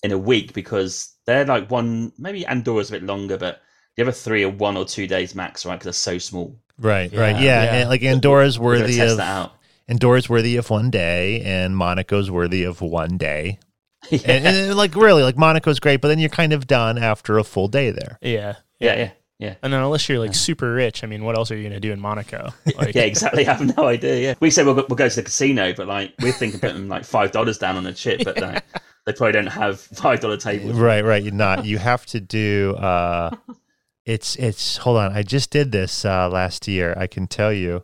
in a week? Because they're like one, maybe Andorra's a bit longer, but the other three are one or two days max, right? Because they're so small. Right, right, Yeah, yeah, yeah. And, like Andorra's We're going worthy test of that out. Andorra's worthy of one day, and Monaco's worthy of one day. yeah, and, and like really like monaco's great but then you're kind of done after a full day there Yeah. yeah, yeah, yeah. And then unless you're like super rich, I mean, what else are you going to do in Monaco? Like, Yeah, exactly. I have no idea. Yeah, we said we'll go, we'll go to the casino, but like we're thinking putting like five dollars down on a chip, but like, they probably don't have five dollar tables. right right you're not you have to do uh it's it's hold on i just did this uh last year i can tell you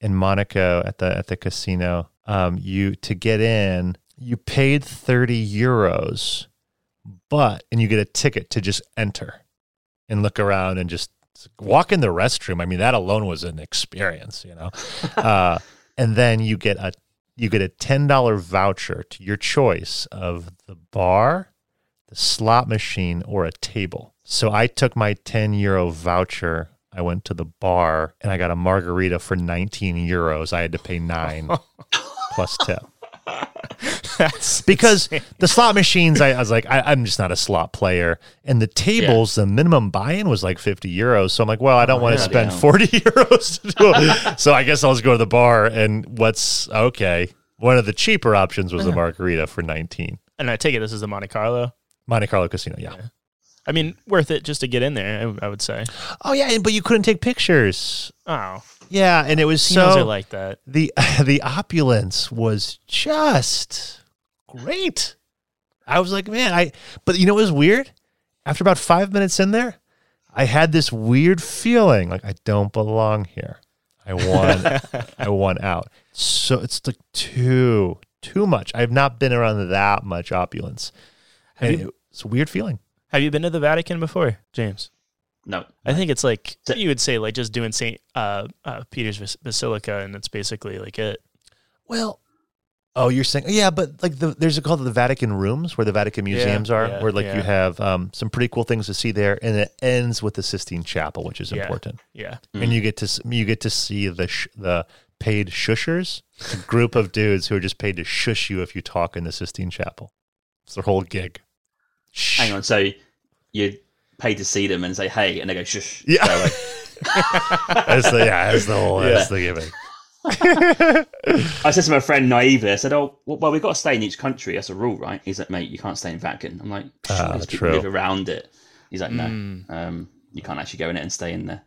in monaco at the at the casino um you to get in you paid 30 euros but and you get a ticket to just enter and look around and just walk in the restroom i mean that alone was an experience you know uh and then you get a you get a $10 voucher to your choice of the bar the slot machine or a table. So I took my 10 euro voucher. I went to the bar and I got a margarita for 19 euros. I had to pay nine plus tip. That's Because the slot machines, I, I was like, I, I'm just not a slot player. And the tables, the minimum buy in was like 50 euros. So I'm like, well, I don't want to yeah, spend yeah. 40 euros to do it. so I guess I'll just go to the bar. And what's okay? One of the cheaper options was a uh-huh. margarita for 19. And I take it this is the Monte Carlo. Monte Carlo Casino, yeah. I mean, worth it just to get in there. I, I would say. Oh yeah, but you couldn't take pictures. Oh, Yeah, and it was casinos so like that. the the opulence was just great. I was like, man, I. But you know what was weird? After about five minutes in there, I had this weird feeling like I don't belong here. I want, I want out. So it's like too, too much. I've not been around that much opulence, Have and you- it- it's a weird feeling. Have you been to the Vatican before, James? No, I think it's like So- you would say like just doing Saint uh, uh, Peter's Basilica, and that's basically like it. Well, oh, you're saying yeah, but like the, there's a called the Vatican rooms where the Vatican Yeah, museums are, yeah, where like yeah. you have um, some pretty cool things to see there, and it ends with the Sistine Chapel, which is Yeah. important, Yeah, and you get to you get to see the sh- the paid shushers, a group of dudes who are just paid to shush you if you talk in the Sistine Chapel. It's their whole gig. Shh. hang on. So you pay to see them and say hey, and they go shush. Yeah. So, like, That's the yeah, that's the whole that's the gimmick. I said to my friend naively, I said, "Oh, well, well, we've got to stay in each country. That's a rule, right?" He's like, "Mate, you can't stay in Vatican." I'm like, "Sure, Ah, people true. live around it." He's like, "No, Mm. um, you can't actually go in it and stay in there."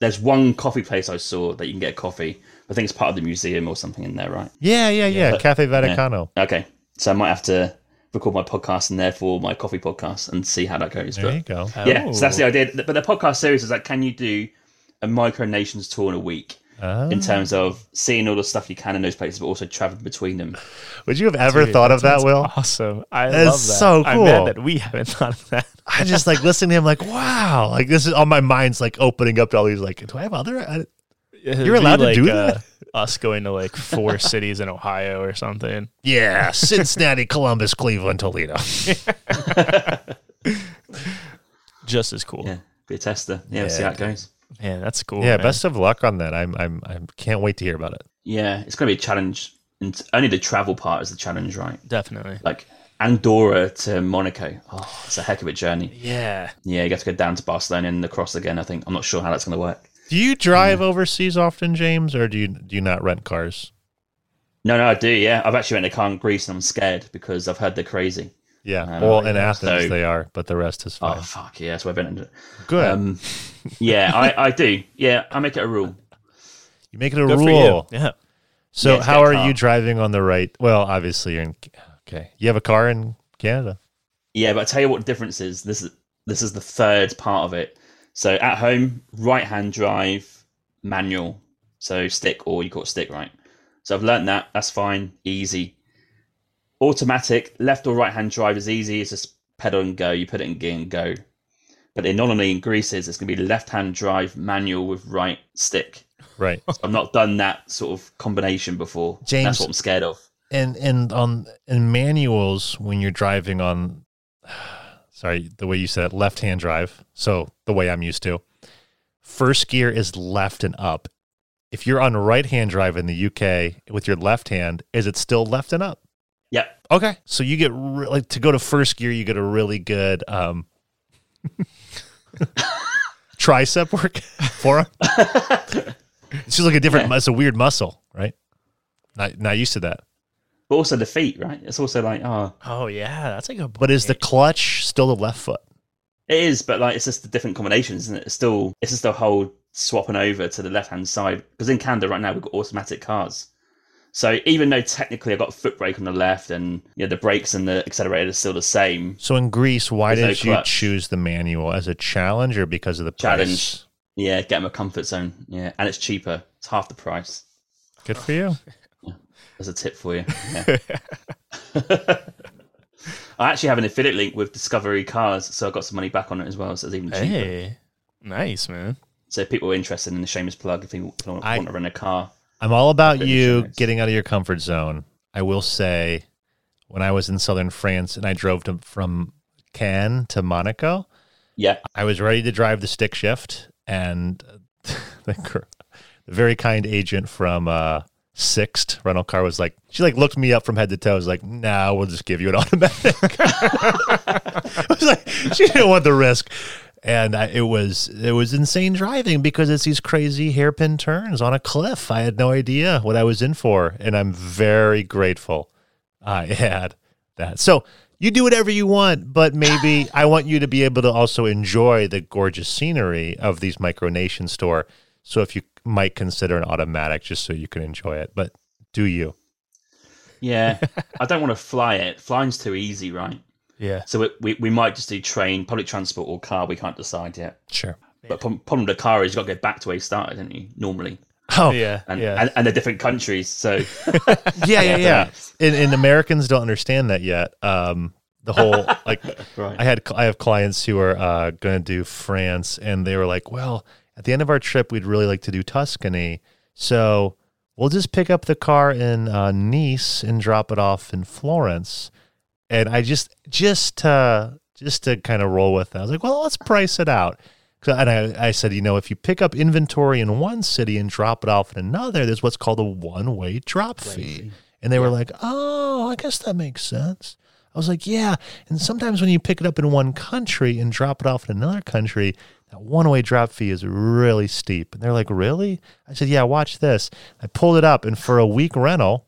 There's one coffee place I saw that you can get a coffee. I think it's part of the museum or something in there, right? Yeah, yeah, yeah. but- Cafe Vaticano. Okay, so I might have to record my podcast and therefore my coffee podcast and see how that goes. There But you go. yeah, so that's the Oh. idea. But the podcast series is like, can you do a micronations tour in a week? Ah. In terms of seeing all the stuff you can in those places, but also traveling between them. Would you have ever Dude, thought of that, Will? Awesome. I That's love that. so I'm cool. that we haven't thought of that. I just like listening to him, like, wow, like this is on my mind's like opening up to all these, like, do I have other? I, You're be allowed to like, do uh, that? Us going to like four cities in Ohio or something. yeah, Cincinnati, Columbus, Cleveland, Toledo. Just as cool. Yeah, be a tester. Yeah, we'll see how it goes. Man, that's cool. yeah, man. best of luck on that. I'm, I'm, I can't wait to hear about it. Yeah, it's going to be a challenge. And only the travel part is the challenge, right? Definitely. Like Andorra to Monaco. Oh, it's a heck of a journey. Yeah. Yeah, you got to go down to Barcelona and across again. I think I'm not sure how that's going to work. Do you drive overseas often, James, or do you do you not rent cars? No, no, I do. Yeah, I've actually rented a car in Greece and I'm scared because I've heard they're crazy. Yeah. Uh, well, in Athens so- they are, but the rest is fine. Oh fuck yeah, that's why I've rented it. Good. Um, yeah, I, I do. Yeah, I make it a rule. you make it a Good rule. for you. Yeah. So Yeah, how are you driving on the right? Well, obviously you're in. Okay, you have a car in Canada. Yeah, but I tell you what the difference is. This is this is the third part of it. So at home, right hand drive, manual. So stick or you call it stick, right? So I've learned that. That's fine, easy. Automatic, left or right hand drive is easy. It's just pedal and go. You put it in gear and go. But in normally in Greece's, it's going to be left hand drive, manual with right stick. Right. I've not done that sort of combination before. James- That's what I'm scared of. and and on in manuals when you're driving on sorry the way you said it left hand drive. So the way i'm used to. First gear is left and up. If you're on right hand drive in the uk with your left hand is it still left and up? Yep. okay. So you get re- like to go to first gear you get a really good um tricep work forearm it's just like a different Yeah. it's a weird muscle right? Not not used to that But also the feet, right? It's also like, oh, Oh yeah, that's a good. But is the clutch still the left foot? It is, but like it's just the different combinations, isn't it? It's still it's just the whole swapping over to the left hand side because in Canada right now we've got automatic cars. So even though technically I've got foot brake on the left and yeah, the brakes and the accelerator are still the same. So in Greece, why There's no did you clutch. choose the manual as a challenge or because of the Challenge. price? Yeah, get them a comfort zone. Yeah, and it's cheaper. It's half the price. Good for you. As a tip for you. Yeah. I actually have an affiliate link with Discovery Cars, so I got some money back on it as well. So it's even cheaper. Hey, nice man. So if people are interested in the shameless plug, if they want to I- rent a car, I'm all about you getting out of your comfort zone. I will say, when I was in southern France and I drove to, from Cannes to Monaco, yeah, I was ready to drive the stick shift, and the, the very kind agent from uh, Sixt rental car was like, she like looked me up from head to toe. Was like, "Nah, we'll just give you an automatic." I was like, she didn't want the risk, and I, it was it was insane driving because it's these crazy hairpin turns on a cliff. I had no idea what I was in for, and I'm very grateful I had that. So you do whatever you want, but maybe I want you to be able to also enjoy the gorgeous scenery of these micronation store. So if you might consider an automatic just so you can enjoy it, but do you? yeah. I don't want to fly it. Flying's too easy, right? Yeah. So we, we, we might just do train, public transport, or car. We can't decide yet. Sure. But problem problem with the car is you've got to go back to where you started, don't you? Normally, Oh, Yeah. and yeah. and, and they're different countries. So yeah, yeah, yeah. Right. And, and Americans don't understand that yet. Um, the whole like, Right. I had I have clients who are uh, going to do France, and they were like, "Well, at the end of our trip, we'd really like to do Tuscany, so we'll just pick up the car in uh, Nice and drop it off in Florence." And I just just uh, just to kind of roll with that, I was like, "Well, let's price it out. And I, I said, you know, if you pick up inventory in one city and drop it off in another, there's what's called a one way drop fee. And they were like, oh, I guess that makes sense. I was like, yeah. And sometimes when you pick it up in one country and drop it off in another country, that one way drop fee is really steep. And they're like, really? I said, yeah, watch this. I pulled it up, and for a week rental,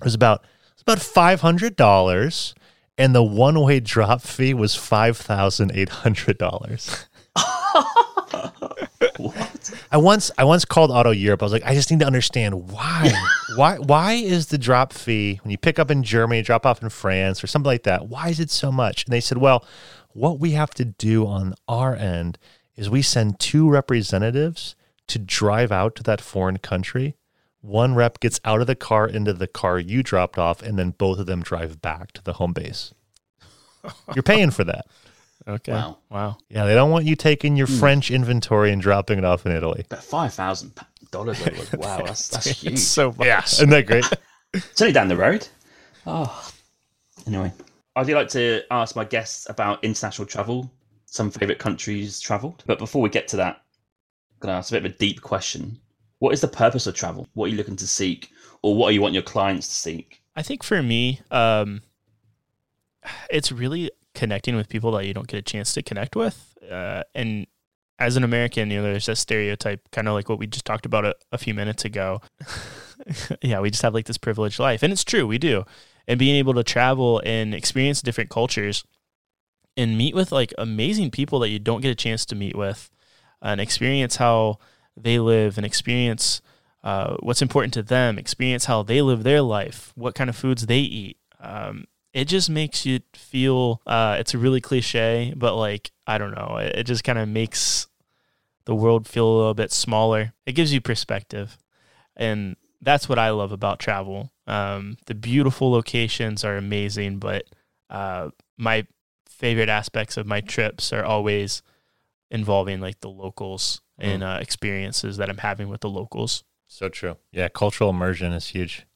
it was about, it was about $500. And the one way drop fee was $5,800. I once I once called Auto Europe. I was like, I just need to understand why why why is the drop fee when you pick up in Germany, drop off in France or something like that? Why is it so much? And they said, well, what we have to do on our end is we send two representatives to drive out to that foreign country. One rep gets out of the car into the car you dropped off, and then both of them drive back to the home base. You're paying for that. okay. Wow. Wow. Yeah, they don't want you taking your French inventory and dropping it off in Italy. But five thousand dollars. Wow, that's that's huge. It's so much. Yeah, isn't that great? It's only down the road. Oh, anyway, I do like to ask my guests about international travel, some favorite countries travelled. But before we get to that, I'm gonna ask a bit of a deep question. What is the purpose of travel? What are you looking to seek, or what do you want your clients to seek? I think for me, um, it's really connecting with people that you don't get a chance to connect with. Uh, and as an American, you know, there's that stereotype, kind of like what we just talked about a, a few minutes ago. yeah, we just have like this privileged life. And it's true, we do. And being able to travel and experience different cultures and meet with like amazing people that you don't get a chance to meet with and experience how they live and experience uh, what's important to them, experience how they live their life, what kind of foods they eat. Um, it just makes you feel, uh, it's really cliche, but like, I don't know, it, it just kind of makes the world feel a little bit smaller. It gives you perspective. And that's what I love about travel. Um, the beautiful locations are amazing, but uh, my favorite aspects of my trips are always involving like the locals mm. and uh, experiences that I'm having with the locals. So true. Yeah, cultural immersion is huge.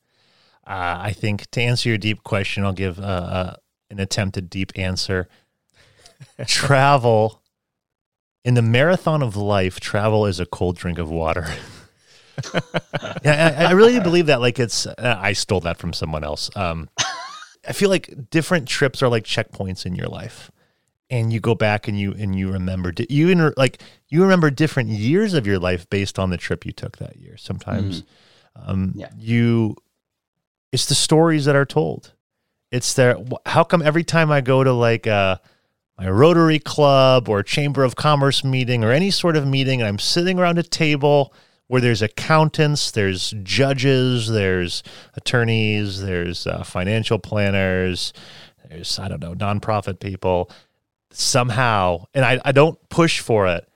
Uh, I think to answer your deep question, I'll give uh, uh an attempted deep answer. travel in the marathon of life, travel is a cold drink of water. yeah, I, I, really believe that. Like it's, uh, I stole that from someone else. Um, I feel like different trips are like checkpoints in your life, and you go back and you and you remember you in, like you remember different years of your life based on the trip you took that year. Sometimes, mm-hmm. um, yeah. you, it's the stories that are told. It's there. How come every time I go to like a, my Rotary Club or Chamber of Commerce meeting or any sort of meeting, and I'm sitting around a table where there's accountants, there's judges, there's attorneys, there's uh, financial planners, there's, I don't know, nonprofit people. Somehow, and I, I don't push for it,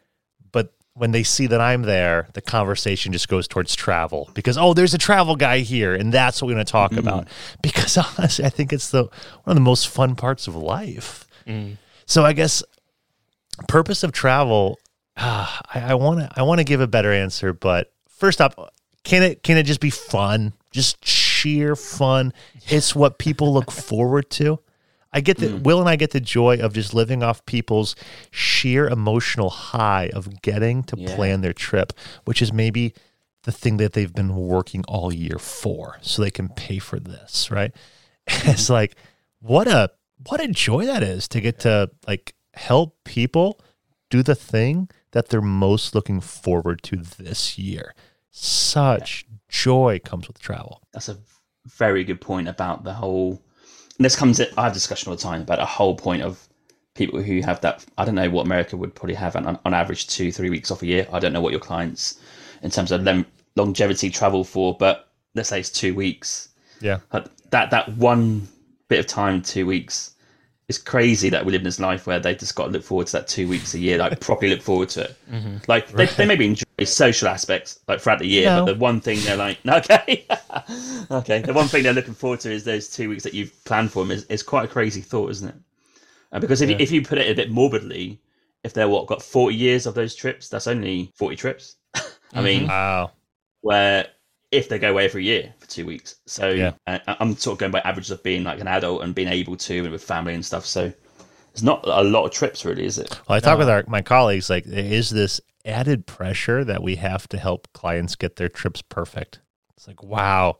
when they see that I'm there, the conversation just goes towards travel because, oh, there's a travel guy here, and that's what we're going to talk mm. about. Because honestly, I think it's the one of the most fun parts of life. Mm. So I guess purpose of travel uh, I want to I want to give a better answer, but first up, can it can it just be fun? Just sheer fun. It's what people look forward to. I get that mm. Will and I get the joy of just living off people's sheer emotional high of getting to yeah. plan their trip, which is maybe the thing that they've been working all year for, so they can pay for this, right? Mm. it's like what a what a joy that is to get to like help people do the thing that they're most looking forward to this year. Such yeah. joy comes with travel. That's a very good point about the whole. This comes. I have discussion all the time about a whole point of people who have that. I don't know what America would probably have on, on average two, three weeks off a year. I don't know what your clients in terms of lem- longevity travel for, but let's say it's two weeks. Yeah, but that that one bit of time, two weeks, it's crazy that we live in this life where they just got to look forward to that two weeks a year, like properly look forward to it. Mm-hmm. Like they, they maybe enjoy social aspects like throughout the year, no. but the one thing they're like, okay, okay, the one thing they're looking forward to is those two weeks that you've planned for them. Is, is quite a crazy thought, isn't it? Uh, because if yeah. you, if you put it a bit morbidly, if they're what got forty years of those trips, that's only forty trips. I mm-hmm. mean, wow. Where if they go away every year for two weeks. So yeah. uh, I'm sort of going by averages of being like an adult and being able to and with family and stuff. So it's not a lot of trips, really, is it? Well, I talk with our my colleagues like is this added pressure that we have to help clients get their trips perfect. It's like wow.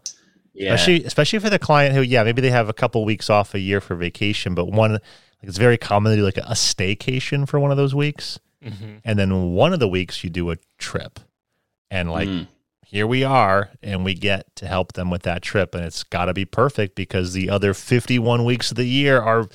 Yeah. Especially, especially for the client who, yeah, maybe they have a couple weeks off a year for vacation, but one, like it's very common to do like a, staycation for one of those weeks, mm-hmm. and then one of the weeks you do a trip, and like mm here we are and we get to help them with that trip and it's got to be perfect because the other 51 weeks of the year are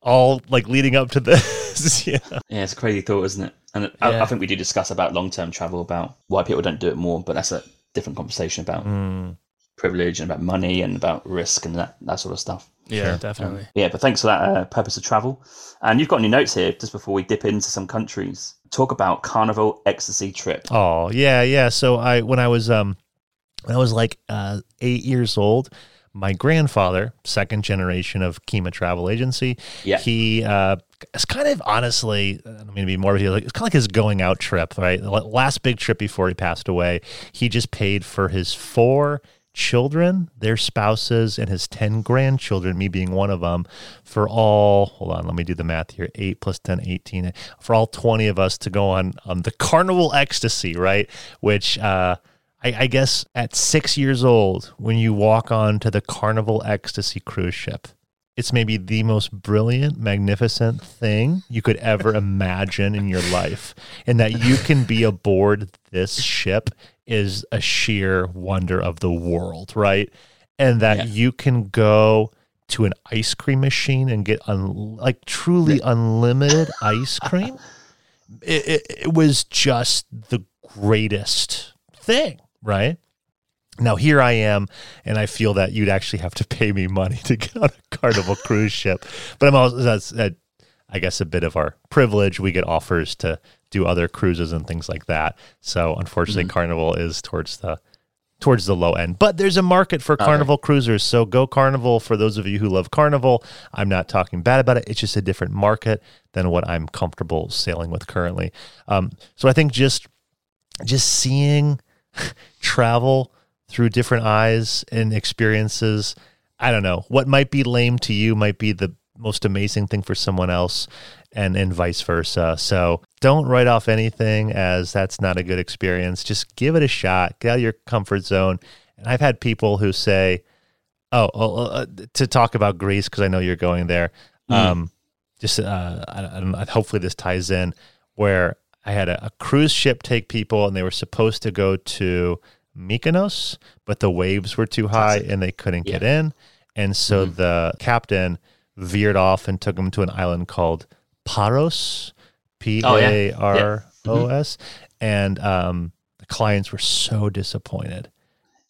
all like leading up to this yeah yeah it's a crazy thought isn't it and yeah. I, I, think we do discuss about long-term travel about why people don't do it more but that's a different conversation about mm. privilege and about money and about risk and that, that sort of stuff yeah, sure. definitely. Um, yeah, but thanks for that uh, purpose of travel. And you've got any notes here just before we dip into some countries. Talk about Carnival Ecstasy trip. Oh yeah, yeah. So I when I was um when I was like uh, eight years old, my grandfather, second generation of Chima Travel Agency, yeah. he uh, it's kind of honestly, I don't mean to be like, it's kind of like his going out trip, right? The last big trip before he passed away, he just paid for his four children, their spouses, and his 10 grandchildren, me being one of them, for all, hold on, let me do the math here 8 plus 10, 18, for all 20 of us to go on, on the Carnival Ecstasy, right? Which, uh, I, I guess at six years old, when you walk on to the Carnival Ecstasy cruise ship, it's maybe the most brilliant, magnificent thing you could ever imagine in your life. And that you can be aboard this ship is a sheer wonder of the world, right? And that Yeah. you can go to an ice cream machine and get un- like truly unlimited ice cream. It, it, it was just the greatest thing, right? Now here I am, and I feel that you'd actually have to pay me money to get on a Carnival cruise ship. But I'm also that's that, I guess a bit of our privilege. We get offers to do other cruises and things like that. So unfortunately, Carnival is towards the towards the low end. But there's a market for Carnival cruisers. So go Carnival for those of you who love Carnival. I'm not talking bad about it. It's just a different market than what I'm comfortable sailing with currently. Um, so I think just just seeing travel through different eyes and experiences. I don't know. What might be lame to you might be the most amazing thing for someone else and and vice versa. So don't write off anything as that's not a good experience. Just give it a shot. Get out of your comfort zone. And I've had people who say, "Oh, oh, uh, to talk about Greece because I know you're going there." Um, just uh, I, I know, hopefully this ties in where I had a, a cruise ship take people and they were supposed to go to Mykonos, but the waves were too high and they couldn't get in, and so the captain veered off and took them to an island called Paros, P Oh, yeah. A R O S, and um, the clients were so disappointed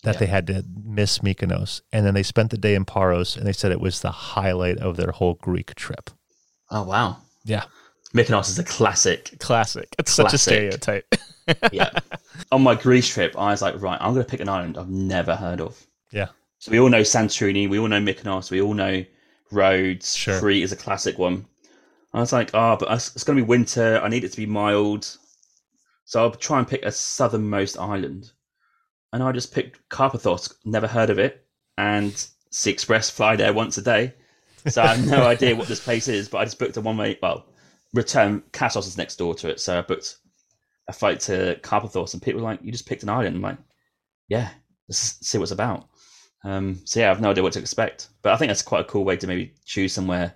that they had to miss Mykonos, and then they spent the day in Paros, and they said it was the highlight of their whole Greek trip. Oh wow, Yeah, Mykonos is a classic. Classic. It's such a stereotype. Yeah. On my Greece trip, I was like, right, I'm going to pick an island I've never heard of. yeah, So we all know Santorini, we all know Mykonos, we all know Rhodes. Sure. Crete is a classic one. I was like, oh, but it's it's going to be winter. I need it to be mild. So I'll try and pick a southernmost island. And I just picked Carpathos, never heard of it. And Sky Express fly there once a day. So I have no idea what this place is, but I just booked a one way, well, return. Kassos is next door to it. So I booked a fight to Carpathos. And people were like, you just picked an island. I'm like, yeah, let's see what it's about. Um, so yeah, I have no idea what to expect, but I think that's quite a cool way to maybe choose somewhere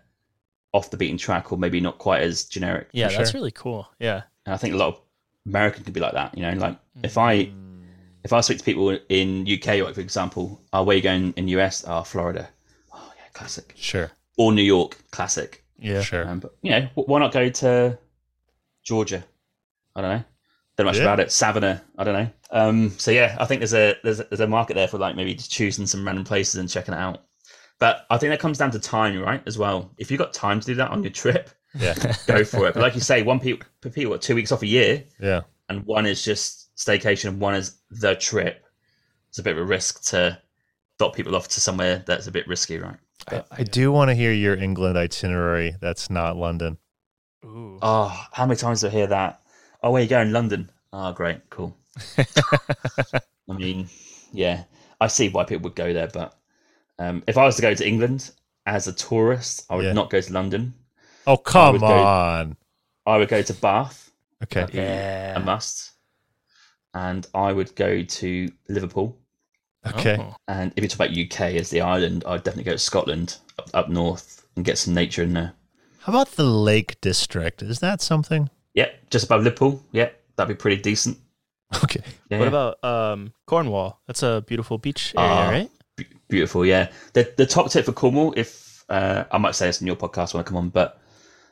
off the beaten track, or maybe not quite as generic. Yeah, For that's sure. really cool. Yeah. And I think a lot of American could be like that. You know, like if I if I speak to people in UK, like for example, oh, where you going in US? Oh, Florida. Oh yeah, classic. sure, Or New York, classic. Yeah. sure. Um, but you know, why not go to Georgia? I don't know. Don't know much Yeah. about it. Savannah. I don't know. Um, so yeah, I think there's a there's a, there's a market there for like maybe just choosing some random places and checking it out. But I think that comes down to time, right? As well. If you've got time to do that on your trip, yeah, go for it. But like you say, one people per people what, two weeks off a year, yeah. and one is just staycation, and one is the trip. It's a bit of a risk to dot people off to somewhere that's a bit risky, right? I, I do want to hear your England itinerary. That's not London. Ooh. Oh, how many times do I hear that? Oh, where you going? London. Oh, great, cool. I mean, yeah, I see why people would go there, but um, if I was to go to England as a tourist, I would Yeah. not go to London. Oh come would go- on. I would go to Bath, Okay. that'd Yeah. a must, and I would go to Liverpool. Okay. Oh. And if you talk about UK as the island, I'd definitely go to Scotland up, up north and get some nature in there. How about the Lake District? Is that something? Yep, just above Liverpool. Yep, that'd be pretty decent. Okay. Yeah, What about um, Cornwall? That's a beautiful beach area, Ah. right? Be- beautiful? Yeah. The the top tip for Cornwall, if uh, I might say this in your podcast when I come on, but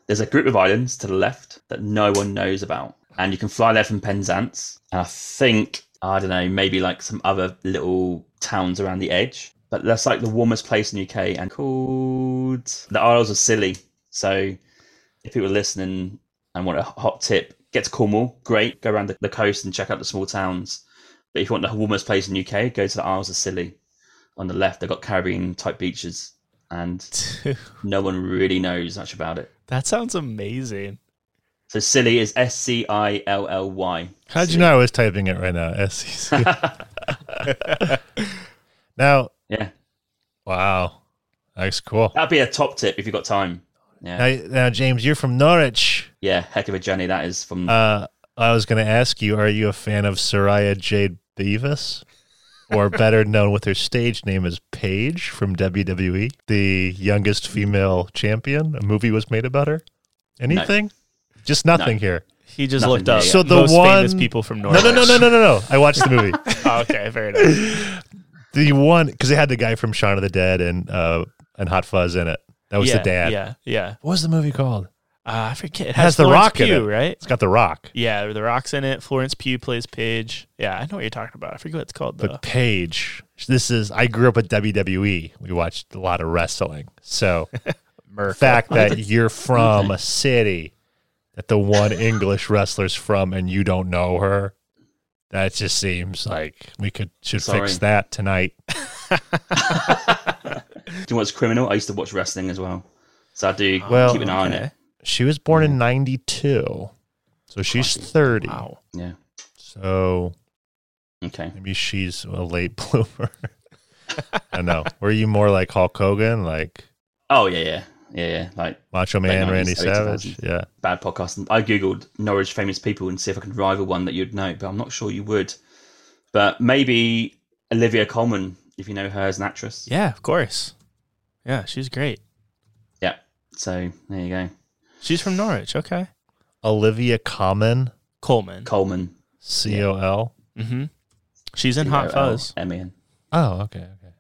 there's a group of islands to the left that no one knows about, and you can fly there from Penzance. And I think I don't know, maybe like some other little towns around the edge. But that's like the warmest place in the UK, and called the Isles of Scilly. So if people are listening and want a hot tip, get to Cornwall. Great, go around the, the coast and check out the small towns. But if you want the warmest place in the UK, go to the Isles of Scilly. On the left, they've got Caribbean type beaches, and no one really knows much about it. that sounds amazing. So Scilly is S C I L L Y. How'd you know I was typing it right now? SEC. now, Yeah, wow. That's cool. that'd be a top tip if you've got time. Yeah, Now, now, James, you're from Norwich. yeah, heck of a journey that is from. Uh, I was going to ask you, are you a fan of Saraya Jade Bevis? or better known with her stage name as Paige from WWE, the youngest female champion. A movie was made about her. Anything? Just nothing here. He just Nothing looked up. So the most famous one- people from No, Norwich. no, no, no, no, no, no. I watched the movie. oh, okay, fair enough. the one because they had the guy from Shaun of the Dead and uh and Hot Fuzz in it. That was yeah, the dad. Yeah, yeah. What was the movie called? Uh, I forget. It has has, The Florence Rock in it. right? It's got The Rock. Yeah, the Rock's in it. Florence Pugh plays Paige. Yeah, I know what you're talking about. I forget what it's called though. But Paige, this is I grew up with WWE. We watched a lot of wrestling. So the fact that you're from a city that the one English wrestler's from and you don't know her, that just seems like we could should Sorry. fix that tonight. Do you know what's criminal? I used to watch wrestling as well, so I do Well, keep an eye on okay. it. She was born in '92, so she's 30. Wow. Yeah. So Okay. maybe she's a late bloomer. I know. Were you more like Hulk Hogan, like Oh yeah, yeah, yeah, yeah. Like Macho Late Man, 90s, Randy Savage? Yeah. bad podcast. I googled Norwich famous people and see if I could rival one that you'd know, but I'm not sure you would. But maybe Olivia Colman, if you know her as an actress. Yeah, of course. Yeah, she's great. Yeah. So there you go. She's from Norwich. Okay. Olivia Common, Colman. Colman. C O L. Mm-hmm. She's in Hot Fuzz. M-A-N. Oh, okay, okay.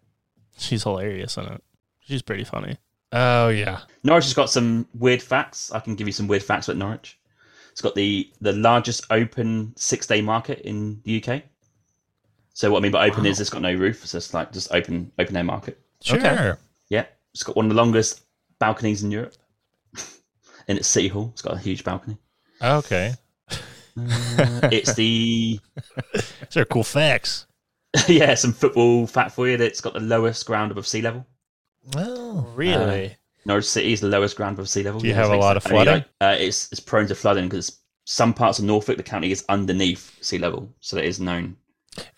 She's hilarious in it. She's pretty funny. Oh yeah. Norwich has got some weird facts. I can give you some weird facts about Norwich. It's got the the largest open six day market in the UK. So what I mean by open Wow. is it's got no roof. so It's just like just open open air market. Sure. Okay. Yeah, it's got one of the longest balconies in Europe. in its city hall, it's got a huge balcony. Okay. Uh, it's the These are cool facts. yeah some football fact for you. That it's got the lowest ground above sea level. Oh. Really? Norwich City is the lowest ground above sea level. Do you Yeah, have a lot it's- of I mean, flooding? like, uh, it's it's prone to flooding because some parts of Norfolk, the county, is underneath sea level, so that is known.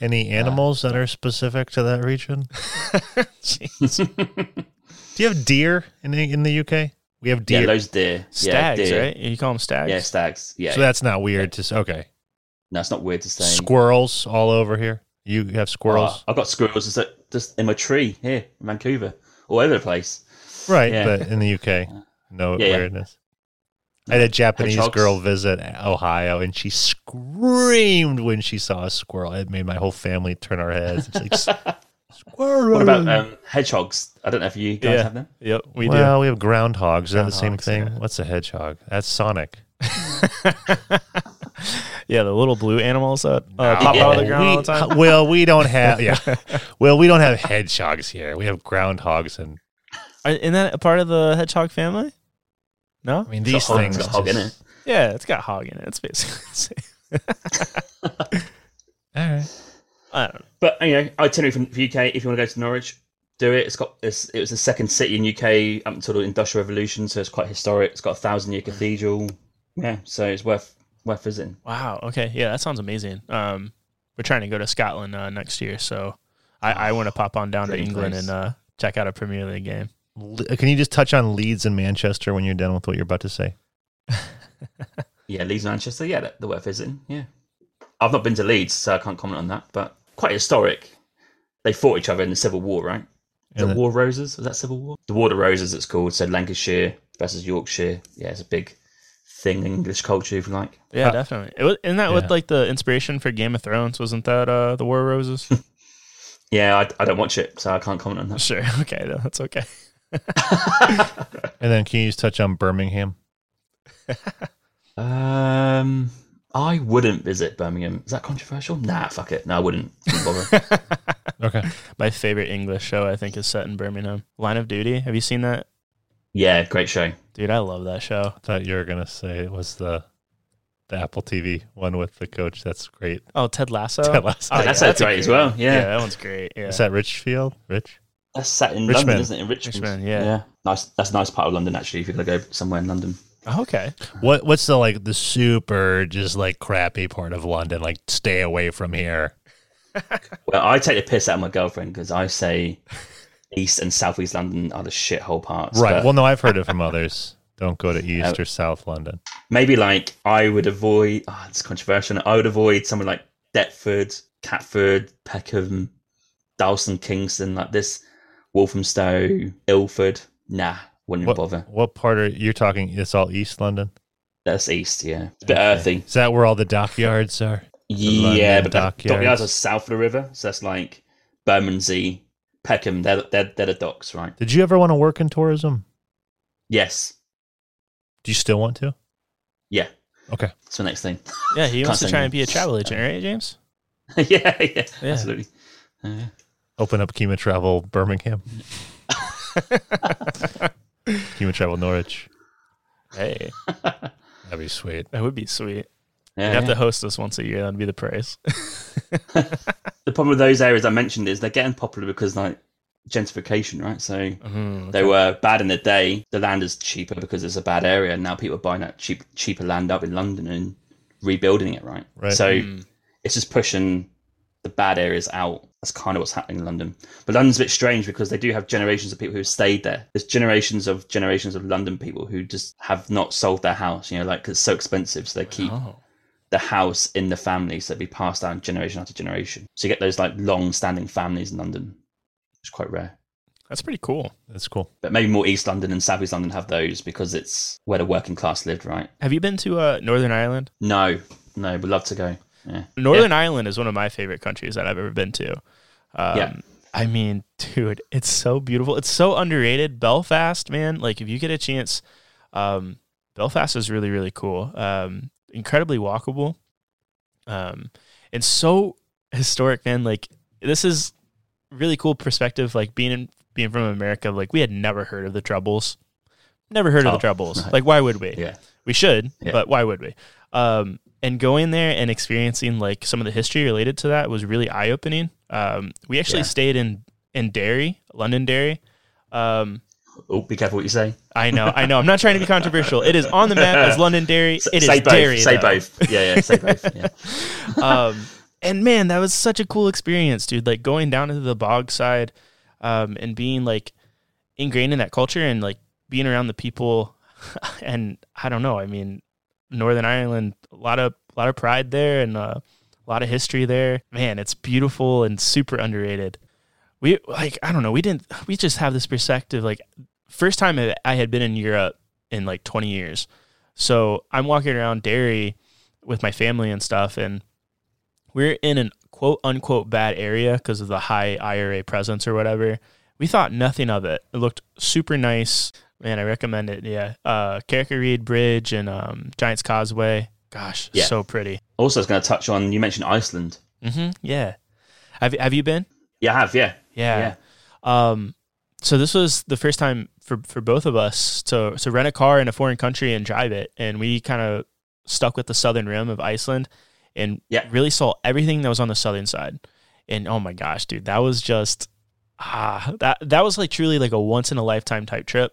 Any animals that are specific to that region? Do you have deer in the in the UK? We have Yeah, deer. those deer. Stags, yeah, deer. right? You call them stags? Yeah, stags. Yeah, so that's not weird to say. Okay. no, it's not weird to say. Squirrels all over here. You have squirrels. Oh, I've got squirrels just, just in my tree here in Vancouver, all over the place. right, yeah. but in the UK, no Yeah, yeah. weirdness. I had a Japanese Hedgehogs. girl visit Ohio and she screamed when she saw a squirrel. It made my whole family turn our heads. It's like, squirrel. What about um, hedgehogs? I don't know if you guys Yeah. have them. Yep, we well, we have groundhogs. Is that the same thing? yeah. What's a hedgehog? That's Sonic. Yeah, the little blue animals that uh, pop out of the ground all the time. Well, we don't have yeah. Well, we don't have hedgehogs here. We have groundhogs, and Are, isn't that a part of the hedgehog family? No? I mean It's these got hog- things. it's hog in it. Yeah, it's got hog in it. It's basically. All right. I don't know. But you know, itinerary from the UK. If you want to go to Norwich, do it. It's got it's, it was the second city in UK up until the Industrial Revolution, so it's quite historic. It's got a thousand year cathedral. Yeah, so it's worth worth visiting. Wow. Okay. Yeah, that sounds amazing. Um, we're trying to go to Scotland uh, next year, so I, I want to pop on down to England place. and uh, check out a Premier League game. Le- Can you just touch on Leeds and Manchester when you're done with what you're about to say? Yeah, Leeds, and Manchester. Yeah, they're, they're worth visiting. Yeah, I've not been to Leeds, so I can't comment on that. But quite historic. They fought each other in the Civil War, right? Is the- War of Roses? Was that Civil War? The War of Roses, it's called. So Lancashire versus Yorkshire. Yeah, it's a big thing in English culture, if you like. Yeah, Uh, definitely. It was, isn't that yeah. what like the inspiration for Game of Thrones? Wasn't that uh, the War of Roses? Yeah, I, I don't watch it, so I can't comment on that. sure. Okay, no, that's okay. And then can you just touch on Birmingham? Um, I wouldn't visit Birmingham. Is that controversial? Nah, fuck it. No, I wouldn't. Wouldn't bother. Okay. My favorite English show, I think, is set in Birmingham. Line of Duty. Have you seen that? yeah, great show. Dude, I love that show. I thought you were gonna say it was the the Apple TV one with the coach. That's great. Oh, Ted Lasso. Ted Lasso. Oh, That's that's a great as well, yeah. that one's great. Yeah. Is that Richfield? Rich? That's set in Richmond. London, isn't it? In Richmond. Richmond, yeah. Nice. That's a nice part of London, actually. If you're gonna go somewhere in London. Oh, okay. What What's the like the super just like crappy part of London? Like stay away from here. Well, I take the piss out of my girlfriend because I say East and Southeast London are the shithole parts. Right. but Well, no, I've heard it from others. Don't go to East Uh, or South London. maybe like I would avoid. Oh, it's controversial. I would avoid somewhere like Deptford, Catford, Peckham, Dalston, Kingston, like this, Walthamstow, Ilford. Nah, wouldn't What, bother. what part are you're talking? It's all East London. That's east, yeah. It's a bit Okay. earthy. Is that where all the dockyards are? Yeah, London but dockyards. dockyards are south of the river, so that's like Bermondsey, Peckham. They're, they're, they're the docks, right? Did you ever want to work in tourism? Yes. Do you still want to? Yeah. Okay. That's the next thing. Yeah, he wants to try and be a travel agent, right, James? yeah, yeah, Yeah. absolutely. Uh, Open up Chima Travel Birmingham. Chima Travel Norwich. Hey, That'd be sweet. that would be sweet. yeah, You have yeah. to host us once a year. That'd be the price. The problem with those areas I mentioned is they're getting popular because like gentrification, right? So Mhm, they were bad in the day. The land is cheaper because it's a bad area, and now people are buying that cheap, cheaper land up in London and rebuilding it, right? Right. So Mm. it's just pushing the bad areas out. That's kind of what's happening in London. But London's a bit strange because they do have generations of people who have stayed there. There's generations of generations of London people who just have not sold their house. You know, like 'cause it's so expensive, so they keep Oh. the house in the family, so it'd be passed down generation after generation. So you get those like long-standing families in London, which is quite rare. That's pretty cool. That's cool. But maybe more East London and South East London have those because it's where the working class lived, right? Have you been to uh, Northern Ireland? No, no, would love to go. Yeah, Northern Ireland is one of my favorite countries that I've ever been to. Um, Yeah. I mean, dude, it's so beautiful. It's so underrated. Belfast, man. Like, if you get a chance, um, Belfast is really, really cool. Um, incredibly walkable. Um, and so historic, man. Like, this is really cool perspective. Like being in, being from America, like we had never heard of the Troubles. Never heard of Oh, the Troubles. right. Like, why would we? yeah, we should, Yeah. but why would we? Um, and going there and experiencing like some of the history related to that was really eye opening. Um, we actually Yeah. stayed in in Derry, London Derry. Um, Oh, be careful what you say. I know, I know. I'm not trying to be controversial. It is on the map as London Derry. S- It is say both. Derry. say though. both. Yeah, yeah. Say both. Yeah. um, and man, that was such a cool experience, dude. Like going down into the Bogside, um, and being like ingrained in that culture and like being around the people. And I don't know. I mean, Northern Ireland, a lot of a lot of pride there and uh, a lot of history there. Man, it's beautiful and super underrated. We like I don't know. We didn't. We just have this perspective. Like first time I had been in Europe in like 20 years. So I'm walking around Derry with my family and stuff, and we're in an quote unquote bad area because of the high IRA presence or whatever. We thought nothing of it. It looked super nice. Man, I recommend it. Yeah. Uh Carrick Bridge and um Giants Causeway. Gosh, Yeah. so pretty. Also, I was going to touch on. You mentioned Iceland. Mm-hmm, Yeah. Have have you been? Yeah, I have. Yeah. Yeah. Um, so this was the first time for, for both of us to to rent a car in a foreign country and drive it, and we kind of stuck with the southern rim of Iceland, and Yeah. really saw everything that was on the southern side. And oh my gosh, dude, that was just ah that that was like truly like a once in a lifetime type trip.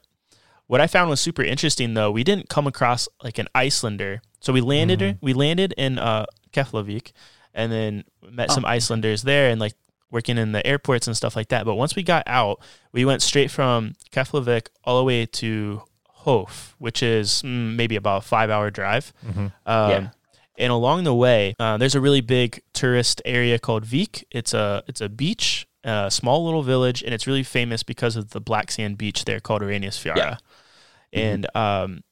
What I found was super interesting though, we didn't come across like an Icelander. So we landed we landed in uh Keflavik and then met Oh. some Icelanders there and like working in the airports and stuff like that. But once we got out, we went straight from Keflavik all the way to Hof, which is mm, maybe about a five hour drive. Mhm. Um, Yeah. And along the way, uh, there's a really big tourist area called Vik. It's a it's a beach, a small little village, and it's really famous because of the black sand beach there called Reynisfjara. Yeah. And um,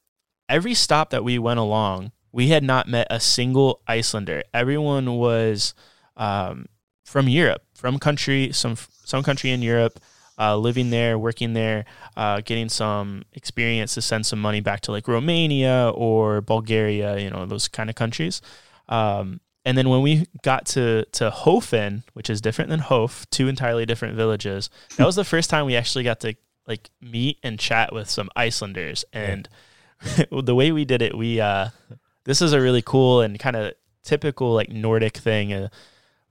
every stop that we went along, we had not met a single Icelander. Everyone was um, from Europe, from country, some some country in Europe, uh, living there, working there, uh, getting some experience to send some money back to like Romania or Bulgaria, you know, those kind of countries. Um, and then when we got to to Höfn, which is different than Hof, two entirely different villages, that was the first time we actually got to like meet and chat with some Icelanders. And the way we did it, we uh, this is a really cool and kind of typical like Nordic thing. Uh,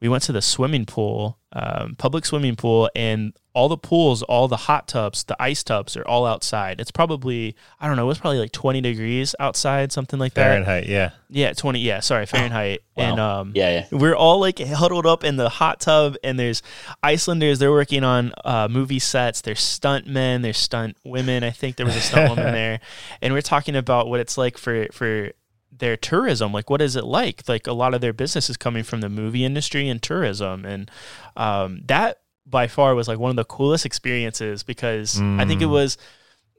we went to the swimming pool, um, public swimming pool, and all the pools, all the hot tubs, the ice tubs are all outside. It's probably I don't know, it was probably like twenty degrees outside, something like that. Fahrenheit, yeah. Yeah, twenty. Yeah, sorry, Fahrenheit. Wow. And um, Yeah, yeah. we're all like huddled up in the hot tub, and there's Icelanders. They're working on uh, movie sets. There's stunt men. There's stunt women. I think there was a stunt woman there, and we're talking about what it's like for for their tourism. Like, what is it like? Like, a lot of their business is coming from the movie industry and tourism, and um, that by far was like one of the coolest experiences because mm. I think it mm. was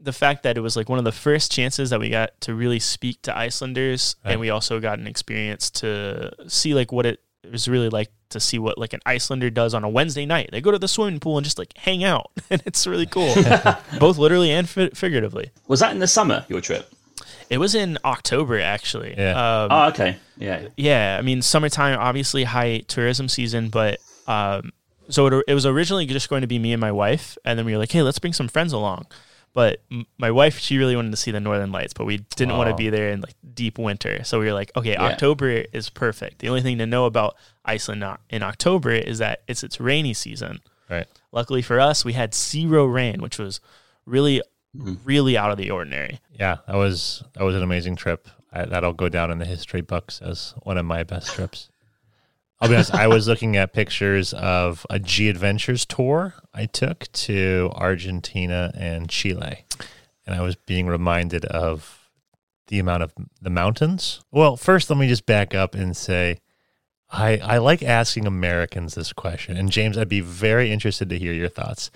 the fact that it was like one of the first chances that we got to really speak to Icelanders, right. and we also got an experience to see like what it was really like to see what like an Icelander does on a Wednesday night. They go to the swimming pool and just like hang out, and it's really cool, both literally and fi- figuratively. Was that in the summer your trip? It was in October actually. Yeah. Um, oh, okay. Yeah. Yeah. I mean, summertime, obviously high tourism season, but um, so it, it was originally just going to be me and my wife, and then we were like, hey, let's bring some friends along. But my wife, she really wanted to see the Northern Lights, but we didn't oh. want to be there in like deep winter. So we were like, okay, yeah. October is perfect. The only thing to know about Iceland in October is that it's its rainy season. Right. Luckily for us, we had zero rain, which was really, mm-hmm. really out of the ordinary. Yeah, that was that was an amazing trip. I, that'll go down in the history books as one of my best trips. I'll be honest, I was looking at pictures of a G Adventures tour I took to Argentina and Chile. And I was being reminded of the amount of the mountains. Well, first, let me just back up and say I, I like asking Americans this question. And James, I'd be very interested to hear your thoughts.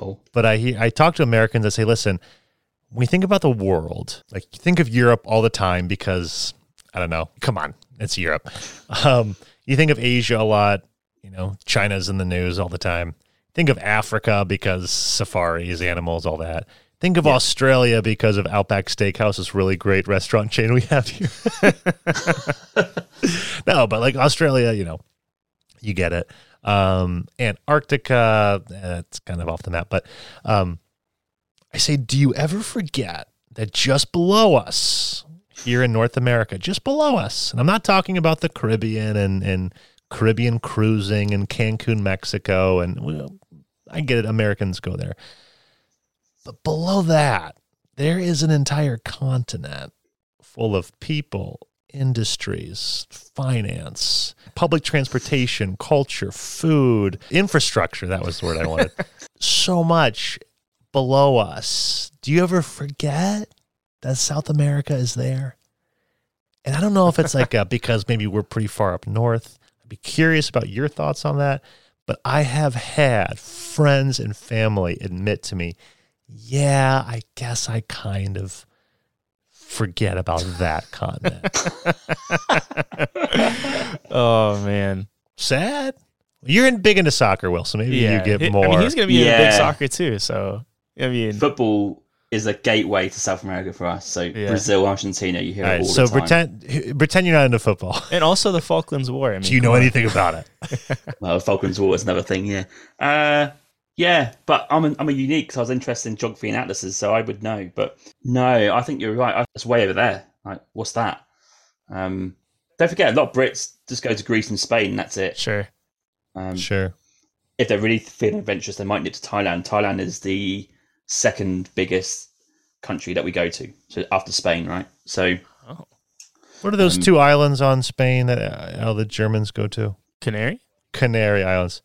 Oh. But I, I talk to Americans that say, listen, when we think about the world, like think of Europe all the time because, I don't know, come on, it's Europe. Um, you think of Asia a lot. You know, China's in the news all the time. Think of Africa because safaris, animals, all that. Think of yeah. Australia because of Outback Steakhouse, this really great restaurant chain we have here. no, but like Australia, you know, you get it. Um, Antarctica, that's kind of off the map. But um, I say, do you ever forget that just below us, here in North America, just below us. And I'm not talking about the Caribbean and, and Caribbean cruising and Cancun, Mexico. And well, I get it, Americans go there. But below that, there is an entire continent full of people, industries, finance, public transportation, culture, food, infrastructure. That was the word I wanted. so much below us. Do you ever forget? that South America is there. And I don't know if it's like uh, a, because maybe we're pretty far up north. I'd be curious about your thoughts on that. But I have had friends and family admit to me, yeah, I guess I kind of forget about that continent. oh man, sad. You're in big into soccer, Will. So maybe yeah. you get more. I mean, he's going to be yeah. into big soccer too. So I mean, football is a gateway to South America for us. So yeah. Brazil, Argentina, you hear all, all so the time. pretend pretend you're not into football, and also the Falklands War. I mean, Do you know anything about it? well, Falklands War is another thing. Yeah, uh, yeah, but I'm a, I'm a unique because I was interested in geography and atlases, so I would know. But no, I think you're right. It's way over there. Like, what's that? Um, don't forget, a lot of Brits just go to Greece and Spain. And that's it. Sure. Um, sure. If they're really feeling adventurous, they might nip to Thailand. Thailand is the second biggest country that we go to. So after Spain, right? So, oh. what are those um, two islands on Spain that uh, all the Germans go to? Canary. Canary Islands.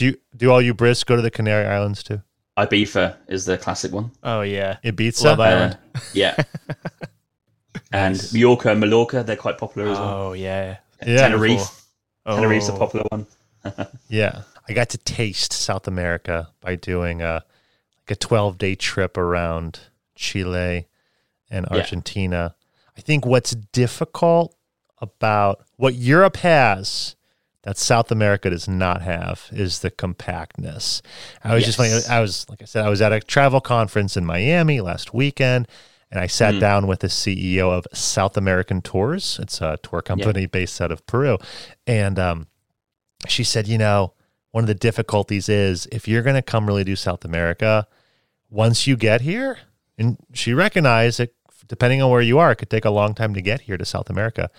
Do you do all you Brits go to the Canary Islands too? Ibiza is the classic one. Oh yeah, Ibiza Love Island. Uh, yeah. and nice. Mallorca and Mallorca, they're quite popular as well. Oh yeah. yeah. Tenerife. Oh. Tenerife's a popular one. yeah. I got to taste South America by doing a like a 12 day trip around Chile and Argentina. Yeah. I think what's difficult about what Europe has that South America does not have is the compactness. I was yes. just I was like I said I was at a travel conference in Miami last weekend and I sat mm. down with the CEO of South American Tours. It's a tour company yeah. based out of Peru. And um, she said, you know, one of the difficulties is if you're going to come really do South America, once you get here, and she recognized that depending on where you are, it could take a long time to get here to South America.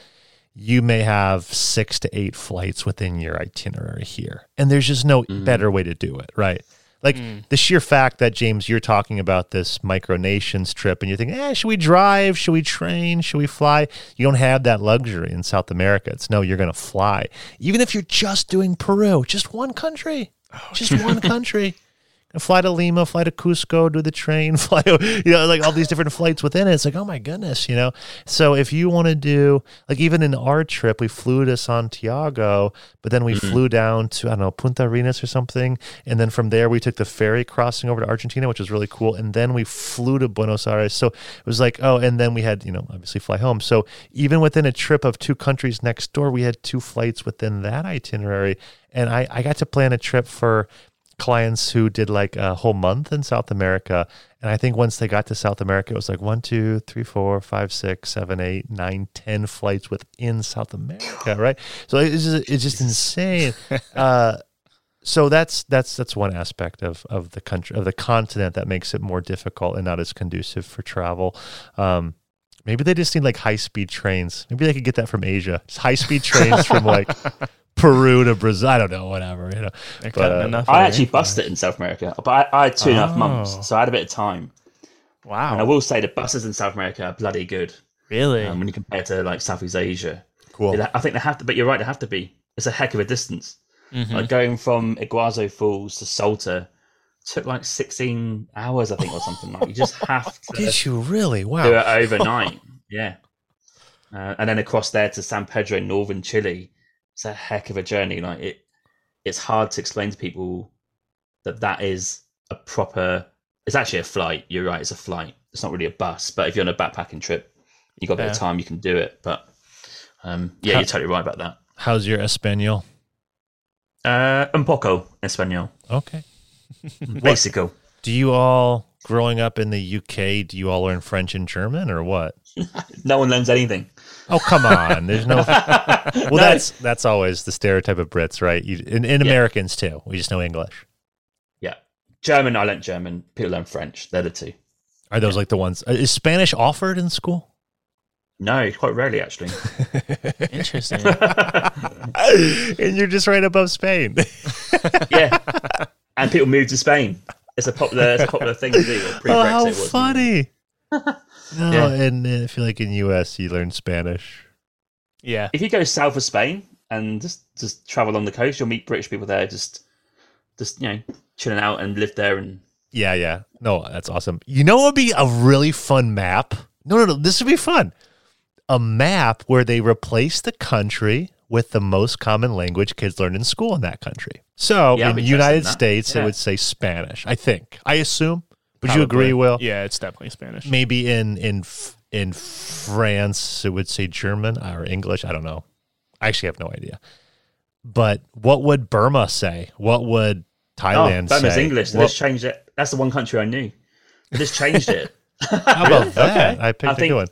You may have six to eight flights within your itinerary here. And there's just no mm. better way to do it, right? Like mm. the sheer fact that James, you're talking about this micronations trip and you're thinking, eh, should we drive? Should we train? Should we fly? You don't have that luxury in South America. It's no, you're going to fly. Even if you're just doing Peru, just one country, oh, just one country. Fly to Lima, fly to Cusco, do the train, fly, you know, like all these different flights within it. It's like, oh my goodness, you know. So if you want to do, like, even in our trip, we flew to Santiago, but then we mm-hmm. flew down to, I don't know, Punta Arenas or something. And then from there, we took the ferry crossing over to Argentina, which was really cool. And then we flew to Buenos Aires. So it was like, oh, and then we had, you know, obviously fly home. So even within a trip of two countries next door, we had two flights within that itinerary. And I, I got to plan a trip for clients who did like a whole month in South America. And I think once they got to South America, it was like one, two, three, four, five, six, seven, eight, nine, ten flights within South America, right? So it's just, it's just insane. Uh, so that's that's that's one aspect of of the country of the continent that makes it more difficult and not as conducive for travel. Um, maybe they just need like high speed trains. Maybe they could get that from Asia. Just high speed trains from like Peru to Brazil. I don't know, whatever. You know, but, uh, I actually busted it in South America, but I, I had two and a half months, oh. so I had a bit of time. Wow! And I will say the buses in South America are bloody good. Really? Um, when you compare to like Southeast Asia, cool. I think they have to, but you're right, they have to be. It's a heck of a distance. Mm-hmm. Like going from Iguazu Falls to Salta took like 16 hours, I think, or something. Like you just have to. Did you really? Wow. Do it overnight. yeah. Uh, and then across there to San Pedro, northern Chile it's a heck of a journey. Like it, it's hard to explain to people that that is a proper. It's actually a flight. You're right. It's a flight. It's not really a bus. But if you're on a backpacking trip, you got a bit yeah. of time, you can do it. But um, yeah, How, you're totally right about that. How's your Espanol? Uh, un poco español. Okay. Basico. Do you all, growing up in the UK, do you all learn French and German or what? no one learns anything. Oh come on! There's no. well, no. that's that's always the stereotype of Brits, right? You, in, in yeah. Americans too. We just know English. Yeah, German. I learned German. People learn French. They're the two. Are those yeah. like the ones? Uh, is Spanish offered in school? No, quite rarely actually. Interesting. and you're just right above Spain. yeah, and people move to Spain. It's a popular, it's a popular thing to do. Oh, how funny! No, yeah. and uh, I feel like in US you learn Spanish. Yeah. If you go south of Spain and just just travel along the coast, you'll meet British people there just just you know chilling out and live there and yeah yeah no that's awesome. You know what would be a really fun map? No no no this would be fun. A map where they replace the country with the most common language kids learn in school in that country. So yeah, in the United States, yeah. it would say Spanish. I think. I assume. Would you agree, Will? Yeah, it's definitely Spanish. Maybe in in in France it would say German or English. I don't know. I actually have no idea. But what would Burma say? What would Thailand oh, Burma's say? English. They what? just changed it. That's the one country I knew. They just changed it. How about that? Okay. I picked I think, a good one.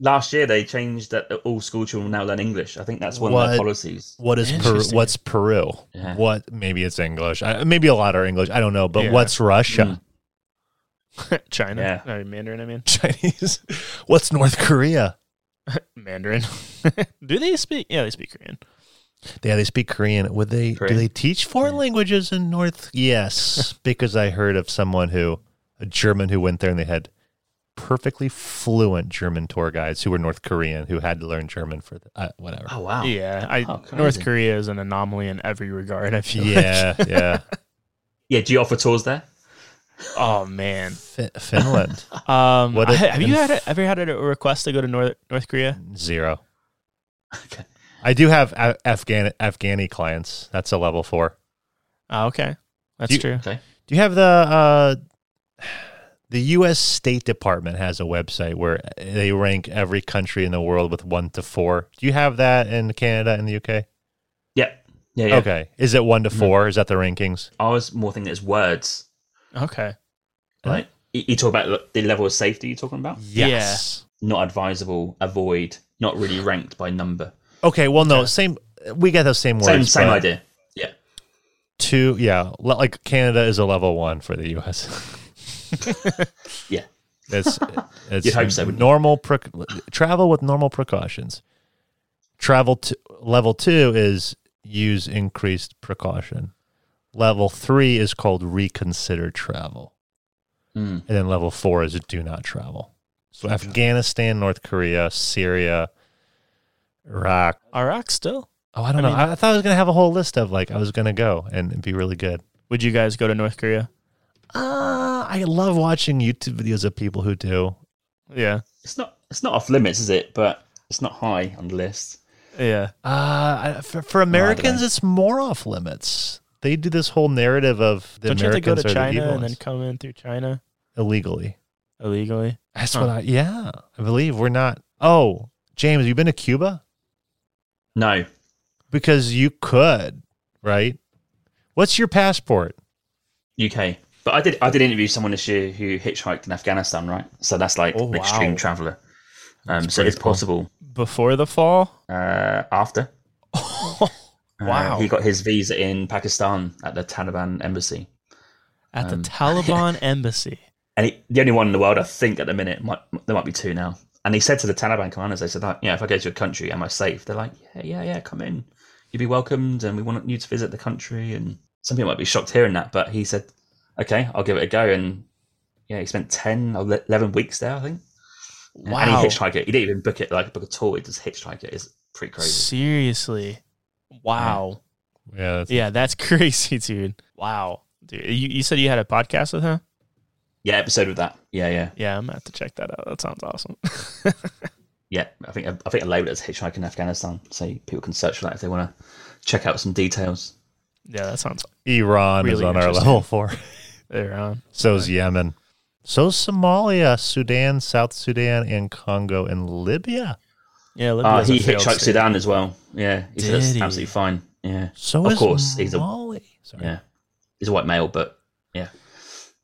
Last year they changed that all school children will now learn English. I think that's one what, of their policies. What is Peru? What's Peru? Yeah. What maybe it's English. maybe a lot are English. I don't know. But yeah. what's Russia? Mm. China. Yeah. Mandarin, I mean. Chinese. What's North Korea? Mandarin. do they speak? Yeah, they speak Korean. Yeah, they speak Korean. Would they? Korean? Do they teach foreign yeah. languages in North? Yes, because I heard of someone who, a German who went there and they had perfectly fluent German tour guides who were North Korean who had to learn German for the, uh, whatever. Oh wow! Yeah, I, oh, North Korea is an anomaly in every regard. I feel. Yeah, like. yeah, yeah. Do you offer tours there? Oh man, F- Finland. um, what a, have you had ever had a request to go to North North Korea? Zero. Okay. I do have Afghan Afghani clients. That's a level four. Oh, okay, that's you, true. Okay. Do you have the uh, the U.S. State Department has a website where they rank every country in the world with one to four. Do you have that in Canada and the UK? Yeah. Yeah, yeah. Okay. Is it one to mm-hmm. 4 mm-hmm. Is that the rankings? I was more thinking it's words. Okay. Right. You talk about the level of safety you're talking about? Yes. Yeah. Not advisable, avoid, not really ranked by number. Okay, well, no, same. We get those same words. Same, same idea. Yeah. Two, yeah, like Canada is a level one for the U.S. yeah. It's it's You'd hope so, normal pre- travel with normal precautions. Travel to level two is use increased precaution. Level three is called reconsider travel. Mm. And then level four is do not travel. So okay. Afghanistan, North Korea, Syria, Iraq. Iraq still? Oh, I don't I know. Mean, I thought I was going to have a whole list of like I was going to go and be really good. Would you guys go to North Korea? Uh, I love watching YouTube videos of people who do. Yeah. It's not it's not off limits, is it? But it's not high on the list. Yeah. Uh, for, for Americans, know. it's more off limits. They do this whole narrative of the Don't you have to go Americans to are the China evil and then come in through China illegally. illegally? That's Huh. what I. Yeah, I believe we're not. Oh, James, you been to Cuba? No. Because you could, right? What's your passport? UK. But I did I did interview someone this year who hitchhiked in Afghanistan, right? So that's like Oh, an extreme traveller. Um, so it's cool. possible. Before the fall? Uh, after Wow. he got his visa in Pakistan at the Taliban embassy, At the Um, Taliban embassy. and he, the only one in the world I think at the minute might there might be two now. And he said to the Taliban commanders, they said, like, "Yeah, if I go to your country, am I safe?" They're like, "Yeah, yeah, yeah, come in. You'd be welcomed, and we want you to visit the country." And some people might be shocked hearing that, but he said, "Okay, I'll give it a go." And yeah, he spent 10 or 11 weeks there, I think. Wow. And he hitchhiked it. He didn't even book it like book a tour. He just hitchhiked it. It's pretty crazy. Seriously. Wow. Yeah, that's, Yeah, that's crazy, dude. Wow. Dude, you, you said you had a podcast with him? Yeah, episode with that. Yeah, yeah, Yeah, I'm gonna have to check that out. That sounds awesome. yeah. I think I think I labeled it as hitchhike in Afghanistan, so people can search for that if they want to check out some details. yeah, that sounds Iran is on our level four. there on. So's Yemen. So's Somalia, Sudan, South Sudan, and Congo and Libya. Yeah, Uh, he hitchhiked. Sudan as well. Yeah, he said Did it's he? absolutely fine. Yeah, So Of course, he's a-. Sorry. yeah. He's a white male, but yeah,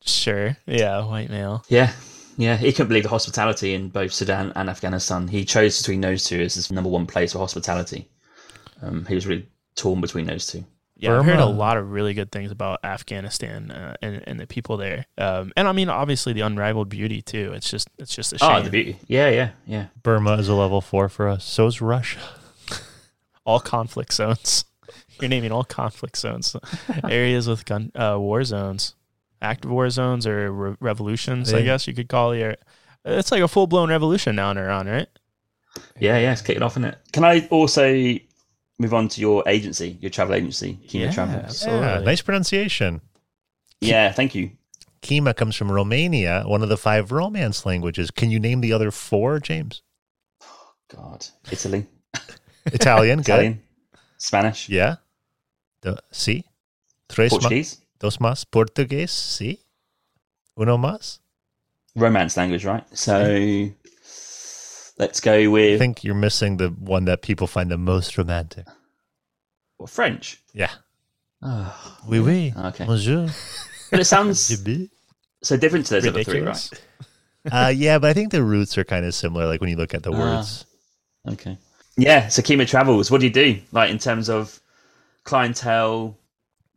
Sure. Yeah, white male. yeah, yeah. He couldn't believe the hospitality in both Sudan and Afghanistan. He chose between those two as his number one place for hospitality. Um, he was really torn between those two. Yeah, I've heard a lot of really good things about Afghanistan uh, and and the people there. Um, and I mean, obviously the unrivaled beauty too. It's just it's just a shame. Oh, the beauty. Yeah, yeah, yeah. Burma is a level four for us. So is Russia. all conflict zones. You're naming all conflict zones, areas with gun uh, war zones, active war zones or re- revolutions. I guess you could call it. It's like a full blown revolution now in Iran, right? Yeah, yeah, it's kicking off, isn't it? Can I also move on to your agency, your travel agency, Chima Yeah, Travels? Absolutely. Yeah, nice pronunciation. Yeah, thank you. Chima comes from Romania, one of the five Romance languages. Can you name the other four, James? God, Italy, Italian, good. Italian, Spanish, Yeah. The, sí. Tres ma- Portuguese, dos más. Portugués, sí. Uno más. romance language, right? So let's go with. I think you're missing the one that people find the most romantic. well, French. Yeah. Oh, Oui, oui. Okay. Bonjour. but it sounds so different to those other three, right? uh, yeah, but I think the roots are kind of similar, like when you look at the Ah. words. Okay. Yeah. So Chima Travels, what do you do? Like in terms of clientele,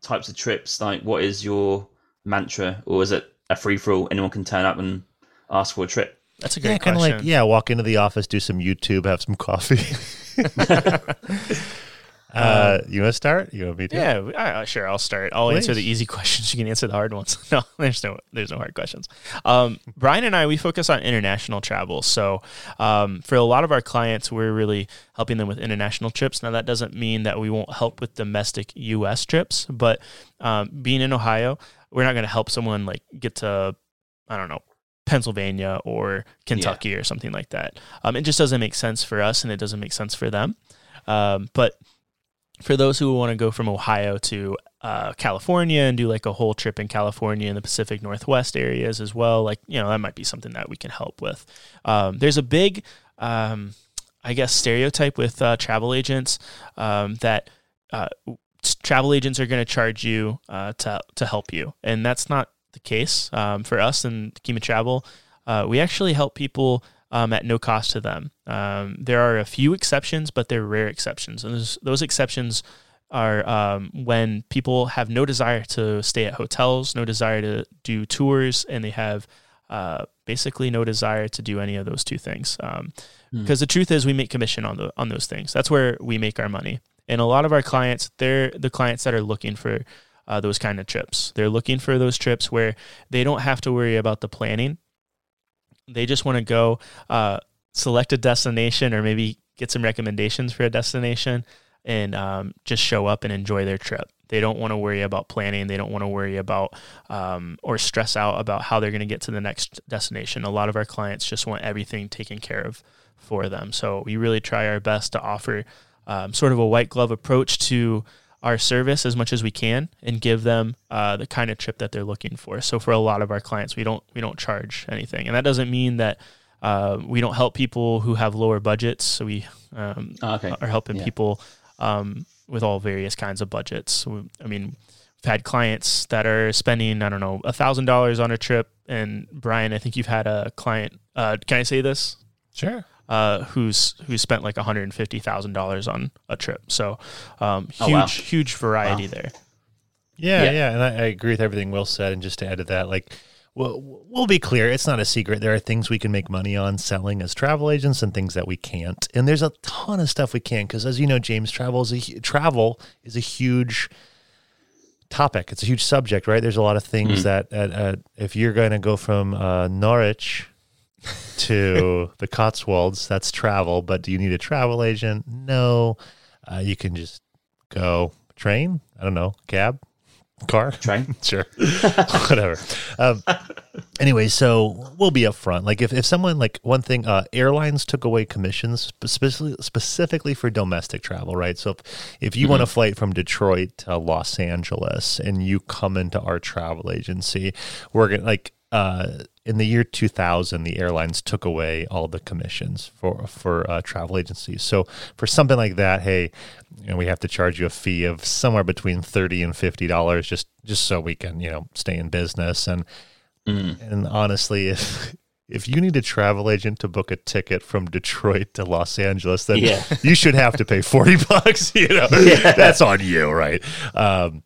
types of trips. Like, what is your mantra, or is it a free for all? Anyone can turn up and ask for a trip. That's a great Yeah, kind of question. like, yeah, walk into the office, do some YouTube, have some coffee. uh, you want to start? You want me to? Yeah, I, sure. I'll start. I'll answer the easy questions. You can answer the hard ones. No, there's no, there's no hard questions. Um, Brian and I, we focus on international travel. So um, for a lot of our clients, we're really helping them with international trips. Now that doesn't mean that we won't help with domestic U.S. trips, but um, being in Ohio, we're not going to help someone like get to, I don't know, Pennsylvania or Kentucky or something like that. Um, it just doesn't make sense for us, and it doesn't make sense for them. Um, but for those who want to go from Ohio to uh, California and do like a whole trip in California and the Pacific Northwest areas as well, like you know that might be something that we can help with. Um, there's a big, um, I guess, stereotype with uh, travel agents um, that uh, travel agents are going to charge you uh, to to help you, and that's not the case um, for us in Chima Travel. Uh, we actually help people um, at no cost to them. Um, there are a few exceptions, but they're rare exceptions, and those, those exceptions are um, when people have no desire to stay at hotels, no desire to do tours, and they have uh, basically no desire to do any of those two things. Um, Hmm. Because the truth is, we make commission on the on those things. That's where we make our money. And a lot of our clients, they're the clients that are looking for uh, those kind of trips. They're looking for those trips where they don't have to worry about the planning. They just want to go uh, select a destination or maybe get some recommendations for a destination and um, just show up and enjoy their trip. They don't want to worry about planning. They don't want to worry about um, or stress out about how they're going to get to the next destination. A lot of our clients just want everything taken care of for them. So we really try our best to offer um, sort of a white glove approach to our service as much as we can and give them uh, the kind of trip that they're looking for. So for a lot of our clients, we don't we don't charge anything, and that doesn't mean that uh, we don't help people who have lower budgets. So we um, oh, okay. are helping yeah. people um, with all various kinds of budgets. I mean, we've had clients that are spending I don't know a thousand dollars on a trip, and Brian, I think you've had a client. Uh, can I say this? Sure uh, who's who spent like one hundred and fifty thousand dollars on a trip. So um, huge, oh, wow. huge variety wow. there. Yeah, yeah, yeah, and I, I, agree with everything Will said. And just to add to that, like, we'll, we'll be clear, it's not a secret. There are things we can make money on selling as travel agents, and things that we can't. And there's a ton of stuff we can because, as you know, James, travel is a travel is a huge topic. It's a huge subject, right? There's a lot of things mm. that if you're going to go from uh, Norwich to the Cotswolds. That's travel, but do you need a travel agent? No. Uh, you can just go train. I don't know, cab, car, train. sure, whatever. Um, anyway, so we'll be upfront. Like if, if someone like one thing, uh, airlines took away commissions specifically specifically for domestic travel, right? So if, if you mm-hmm. want a flight from Detroit to Los Angeles and you come into our travel agency, we're gonna like uh, in the year 2000, the airlines took away all the commissions for for uh, travel agencies. So for something like that, hey, you know, we have to charge you a fee of somewhere between thirty and fifty dollars just just so we can you know stay in business. And mm. and honestly, if if you need a travel agent to book a ticket from Detroit to Los Angeles, then yeah. you should have to pay forty bucks. You know, yeah. that's on you, right? Um,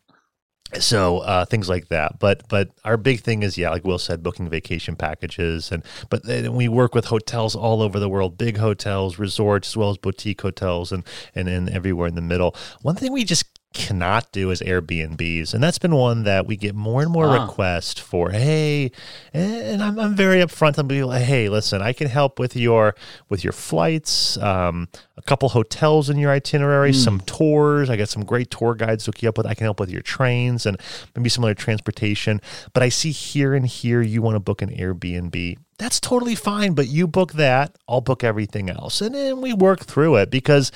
so uh, things like that. But but our big thing is yeah like will said booking vacation packages and but then we work with hotels all over the world big hotels resorts as well as boutique hotels and and, and everywhere in the middle. One thing we just cannot do is Airbnbs. And that's been one that we get more and more requests for. Hey, and I'm, I'm very upfront be like, hey, listen, I can help with your with your flights, um, a couple hotels in your itinerary, mm. some tours. I got some great tour guides to hook you up with. I can help with your trains and maybe some other transportation. But I see here and here you want to book an Airbnb that's totally fine. But you book that, I'll book everything else. And then we work through it because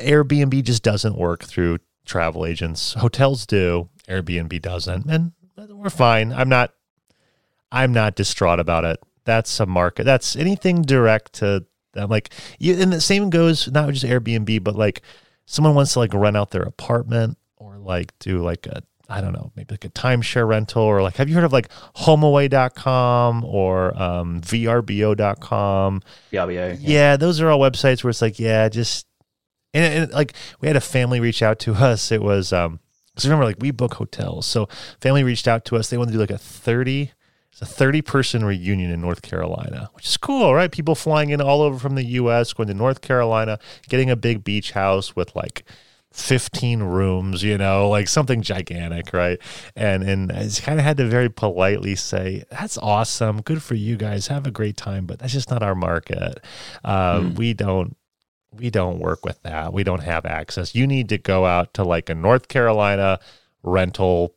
Airbnb just doesn't work through travel agents. Hotels do, Airbnb doesn't, and we're fine. I'm not I'm not distraught about it. That's a market. That's anything direct to them. Like you, and the same goes not just Airbnb, but like someone wants to like rent out their apartment or like do like a I don't know, maybe like a timeshare rental or like have you heard of like homeaway.com or um, vrbo.com? VRBO. Yeah. yeah, those are all websites where it's like, yeah, just and, and, like we had a family reach out to us. It was um because remember like we book hotels, so family reached out to us. They wanted to do like a thirty. It's a 30 person reunion in North Carolina, which is cool, right? People flying in all over from the US, going to North Carolina, getting a big beach house with like 15 rooms, you know, like something gigantic, right? And and I kind of had to very politely say, "That's awesome, good for you guys, have a great time," but that's just not our market. Uh, mm. We don't we don't work with that. We don't have access. You need to go out to like a North Carolina rental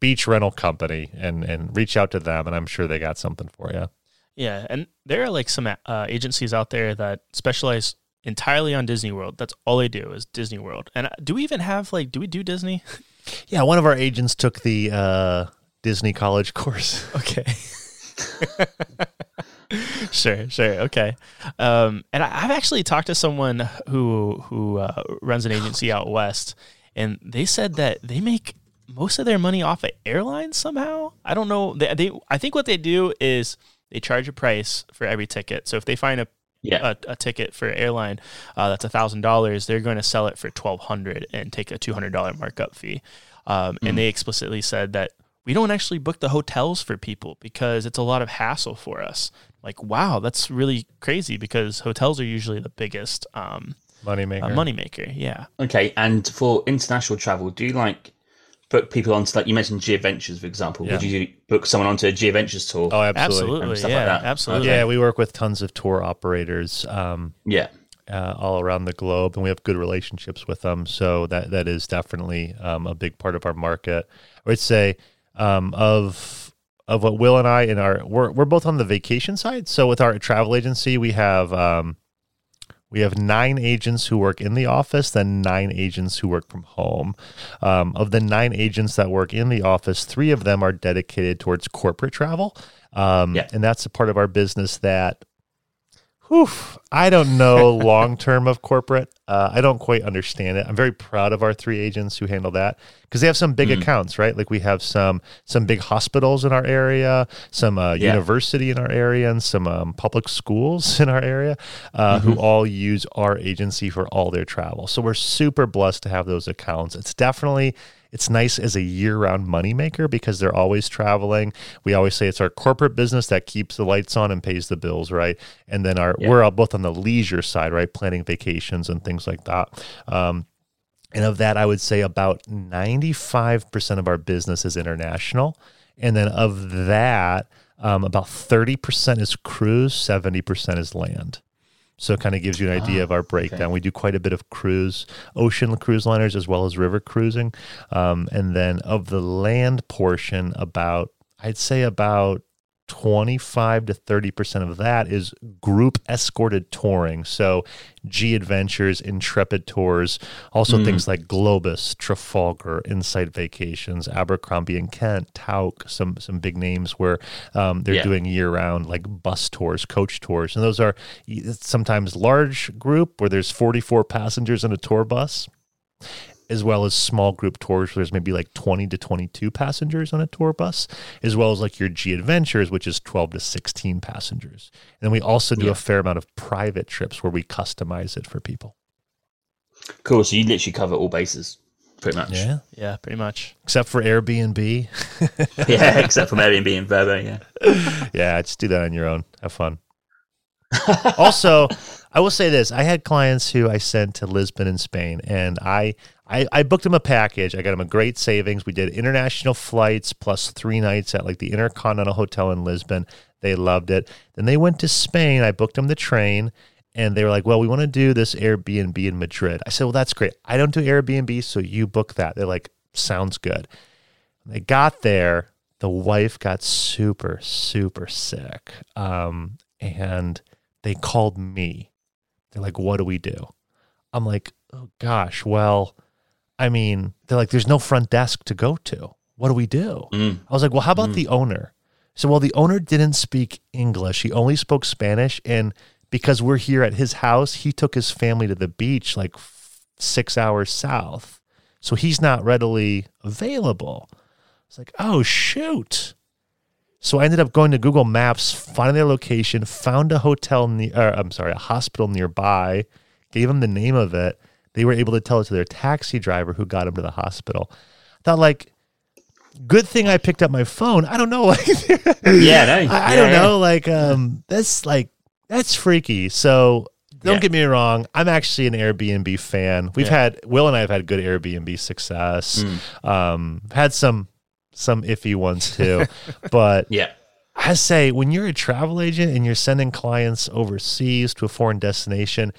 beach rental company and and reach out to them and I'm sure they got something for you. Yeah, and there are like some uh, agencies out there that specialize entirely on Disney World. That's all they do is Disney World. And uh, do we even have like do we do Disney? Yeah, one of our agents took the uh, Disney college course. Okay. sure, sure, okay. Um, and I, have actually talked to someone who who uh, runs an agency out west, and they said that they make most of their money off of airlines somehow. I don't know. They, they I think what they do is they charge a price for every ticket. So if they find a yeah. a, a ticket for airline uh, that's a thousand dollars, they're going to sell it for twelve hundred and take a two hundred dollar markup fee. Um, mm. And hmm. they explicitly said that we don't actually book the hotels for people because it's a lot of hassle for us. Like, wow, that's really crazy because hotels are usually the biggest um, money maker. Uh, money maker, yeah. Okay, and for international travel, do you like book people onto like you mentioned Ventures, for example? Yeah. Would you book someone onto a Ventures tour? Oh, absolutely, absolutely, yeah, like absolutely. Yeah, we work with tons of tour operators. Um, yeah, uh, all around the globe, and we have good relationships with them. So that that is definitely um, a big part of our market. I would say um, of of what Will and I in our we're we're both on the vacation side. So with our travel agency, we have um, we have nine agents who work in the office, then nine agents who work from home. Um, of the nine agents that work in the office, three of them are dedicated towards corporate travel. Um, yeah. And that's a part of our business that Whew, I don't know long term of corporate. Uh, I don't quite understand it. I'm very proud of our three agents who handle that because they have some big mm. accounts, right? Like we have some some big hospitals in our area, some uh, yeah. university in our area, and some um, public schools in our area uh, mm-hmm. who all use our agency for all their travel. So we're super blessed to have those accounts. It's definitely it's nice as a year round moneymaker because they're always traveling. We always say it's our corporate business that keeps the lights on and pays the bills, right? And then our yeah. we're both on the leisure side, right? Planning vacations and things like that. Um, and of that, I would say about 95% of our business is international. And then of that, um, about 30% is cruise, 70% is land. So it kind of gives you an idea of our breakdown. Okay. We do quite a bit of cruise, ocean cruise liners, as well as river cruising. Um, and then of the land portion, about, I'd say about 25 to 30% of that is group escorted touring. So, G Adventures, Intrepid Tours, also mm. things like Globus, Trafalgar, Insight Vacations, Abercrombie and Kent, Tauck, some some big names where um, they're yeah. doing year round like bus tours, coach tours. And those are sometimes large group where there's 44 passengers in a tour bus as well as small group tours where there's maybe like 20 to 22 passengers on a tour bus, as well as like your G Adventures, which is 12 to 16 passengers. And then we also do yeah. a fair amount of private trips where we customize it for people. Cool. So you literally cover all bases. Pretty much. Yeah. Yeah, pretty much. Except for Airbnb. yeah, except for Airbnb and Vrbo, yeah. yeah, just do that on your own. Have fun. also, I will say this: I had clients who I sent to Lisbon in Spain, and I I, I booked them a package. I got them a great savings. We did international flights plus three nights at like the Intercontinental Hotel in Lisbon. They loved it. Then they went to Spain. I booked them the train and they were like, well, we want to do this Airbnb in Madrid. I said, well, that's great. I don't do Airbnb, so you book that. They're like, sounds good. They got there. The wife got super, super sick. Um, and they called me. They're like, what do we do? I'm like, oh gosh, well, I mean, they're like, there's no front desk to go to. What do we do? Mm. I was like, well, how about mm. the owner? So, well, the owner didn't speak English. He only spoke Spanish. And because we're here at his house, he took his family to the beach like six hours south. So he's not readily available. It's like, oh, shoot. So I ended up going to Google Maps, finding their location, found a hotel near, I'm sorry, a hospital nearby, gave him the name of it, they were able to tell it to their taxi driver who got him to the hospital. I thought like good thing I picked up my phone. I don't know. Yeah, no, I, I don't yeah. know. Like, um, that's like that's freaky. So don't yeah. get me wrong. I'm actually an Airbnb fan. We've had Will and I have had good Airbnb success. Mm. Um, had some some iffy ones too, but yeah. I say when you're a travel agent and you're sending clients overseas to a foreign destination,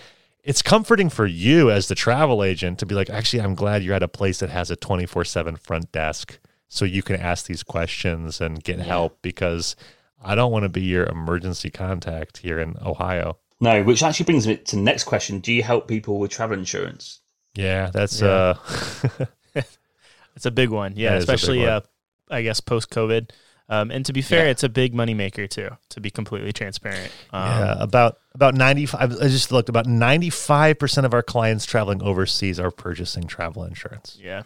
it's comforting for you as the travel agent to be like, actually, I'm glad you're at a place that has a 24 7 front desk so you can ask these questions and get yeah. help because I don't want to be your emergency contact here in Ohio. No, which actually brings me to the next question. Do you help people with travel insurance? Yeah, that's yeah. uh it's a big one. Yeah, especially one. uh I guess post COVID. Um, and to be fair, yeah. it's a big moneymaker too. To be completely transparent, um, yeah, about about ninety five. I just looked about ninety five percent of our clients traveling overseas are purchasing travel insurance. Yeah,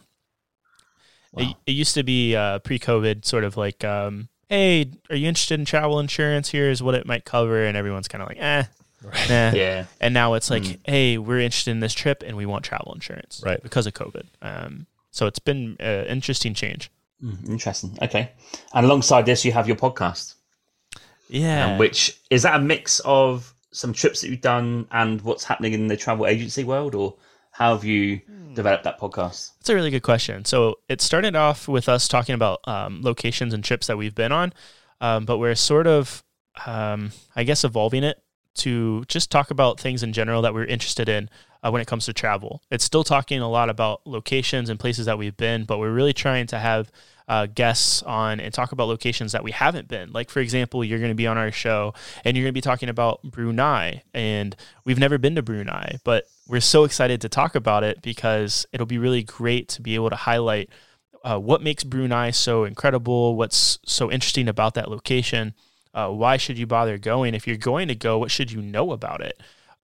wow. it, it, used to be uh, pre COVID, sort of like, um, hey, are you interested in travel insurance? Here's what it might cover, and everyone's kind of like, eh. Right. Nah. Yeah. And now it's like, mm. hey, we're interested in this trip and we want travel insurance. Right. Because of COVID. Um, so it's been an interesting change. Mm, interesting. Okay. And alongside this, you have your podcast. Yeah. Um, which is that a mix of some trips that you've done and what's happening in the travel agency world, or how have you hmm. developed that podcast? That's a really good question. So it started off with us talking about um, locations and trips that we've been on, um, but we're sort of, um, I guess, evolving it to just talk about things in general that we're interested in uh, when it comes to travel. It's still talking a lot about locations and places that we've been, but we're really trying to have uh, guests on and talk about locations that we haven't been. Like, for example, you're going to be on our show and you're going to be talking about Brunei, and we've never been to Brunei, but we're so excited to talk about it because it'll be really great to be able to highlight uh, what makes Brunei so incredible, what's so interesting about that location. Uh, why should you bother going? If you're going to go, what should you know about it?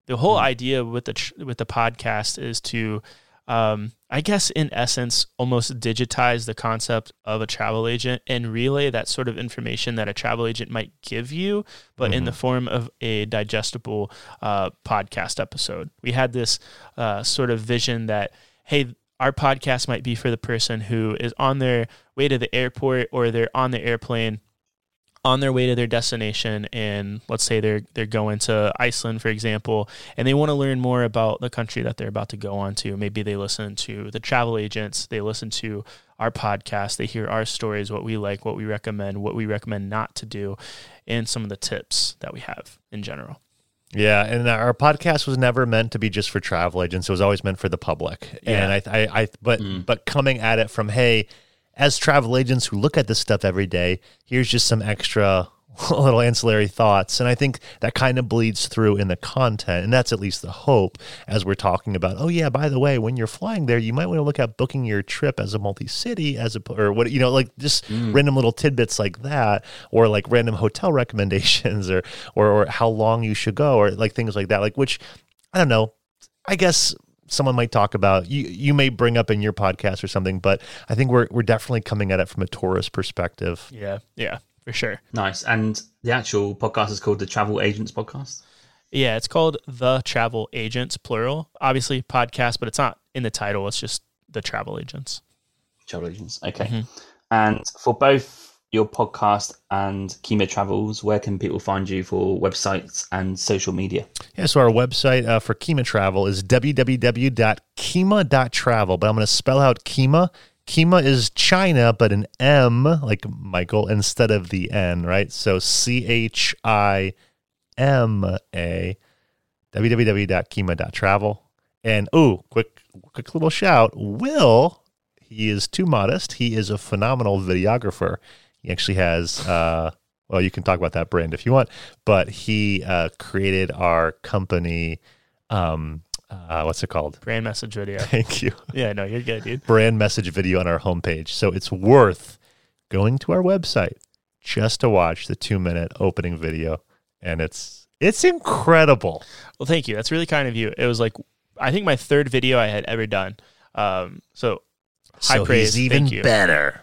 The whole mm-hmm. idea with the tr- with the podcast is to um, I guess in essence, almost digitize the concept of a travel agent and relay that sort of information that a travel agent might give you, but mm-hmm. in the mm-hmm. form of a digestible uh, podcast episode. We had this uh, sort of vision that, hey, our podcast might be for the person who is on their way to the airport or they're on the airplane on their way to their destination and let's say they're they're going to Iceland for example and they want to learn more about the country that they're about to go on to maybe they listen to the travel agents they listen to our podcast they hear our stories what we like what we recommend what we recommend not to do and some of the tips that we have in general yeah, and our podcast was never meant to be just for travel agents. It was always meant for the public. Yeah. And I, I, I but mm. but coming at it from hey, as travel agents who look at this stuff every day, here's just some extra little ancillary thoughts. And I think that kind of bleeds through in the content. And that's at least the hope as we're talking about, oh, yeah, by the way, when you're flying there, you might want to look at booking your trip as a multi city, as a, or what, you know, like just mm. random little tidbits like that, or like random hotel recommendations, or, or, or how long you should go, or like things like that, like which I don't know. I guess someone might talk about you you may bring up in your podcast or something but i think we're we're definitely coming at it from a tourist perspective. Yeah. Yeah for sure. Nice. And the actual podcast is called the travel agents podcast? Yeah it's called the travel agents plural. Obviously podcast but it's not in the title. It's just the travel agents. Travel agents. Okay. Mm-hmm. and for both your podcast and Chima Travels, where can people find you for websites and social media? Yeah, so our website uh, for Chima Travel is www.chima.travel, but I'm going to spell out Chima. Chima is China, but an M, like Michael, instead of the N, right? So C H I M A, www.chima.travel. And oh, quick, quick little shout Will, he is too modest. He is a phenomenal videographer. He actually has, uh, well, you can talk about that brand if you want, but he uh, created our company. Um, uh, what's it called? Brand message video. Thank you. Yeah, no, you're good, dude. Brand message video on our homepage. So it's worth going to our website just to watch the two minute opening video. And it's it's incredible. Well, thank you. That's really kind of you. It was like I think my third video I had ever done. Um, so high so praise. He's even better.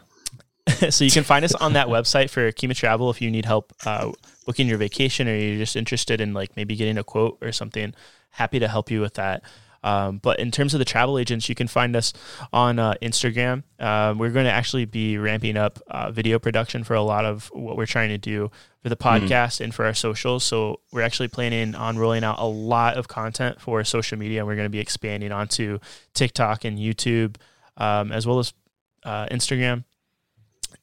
so you can find us on that website for Chima Travel if you need help uh, booking your vacation or you're just interested in like maybe getting a quote or something. Happy to help you with that. Um, but in terms of the travel agents, you can find us on uh, Instagram. Uh, we're going to actually be ramping up uh, video production for a lot of what we're trying to do for the mm-hmm. podcast mm and for our socials. So we're actually planning on rolling out a lot of content for social media. And we're going to be expanding onto TikTok and YouTube, um, as well as uh, Instagram.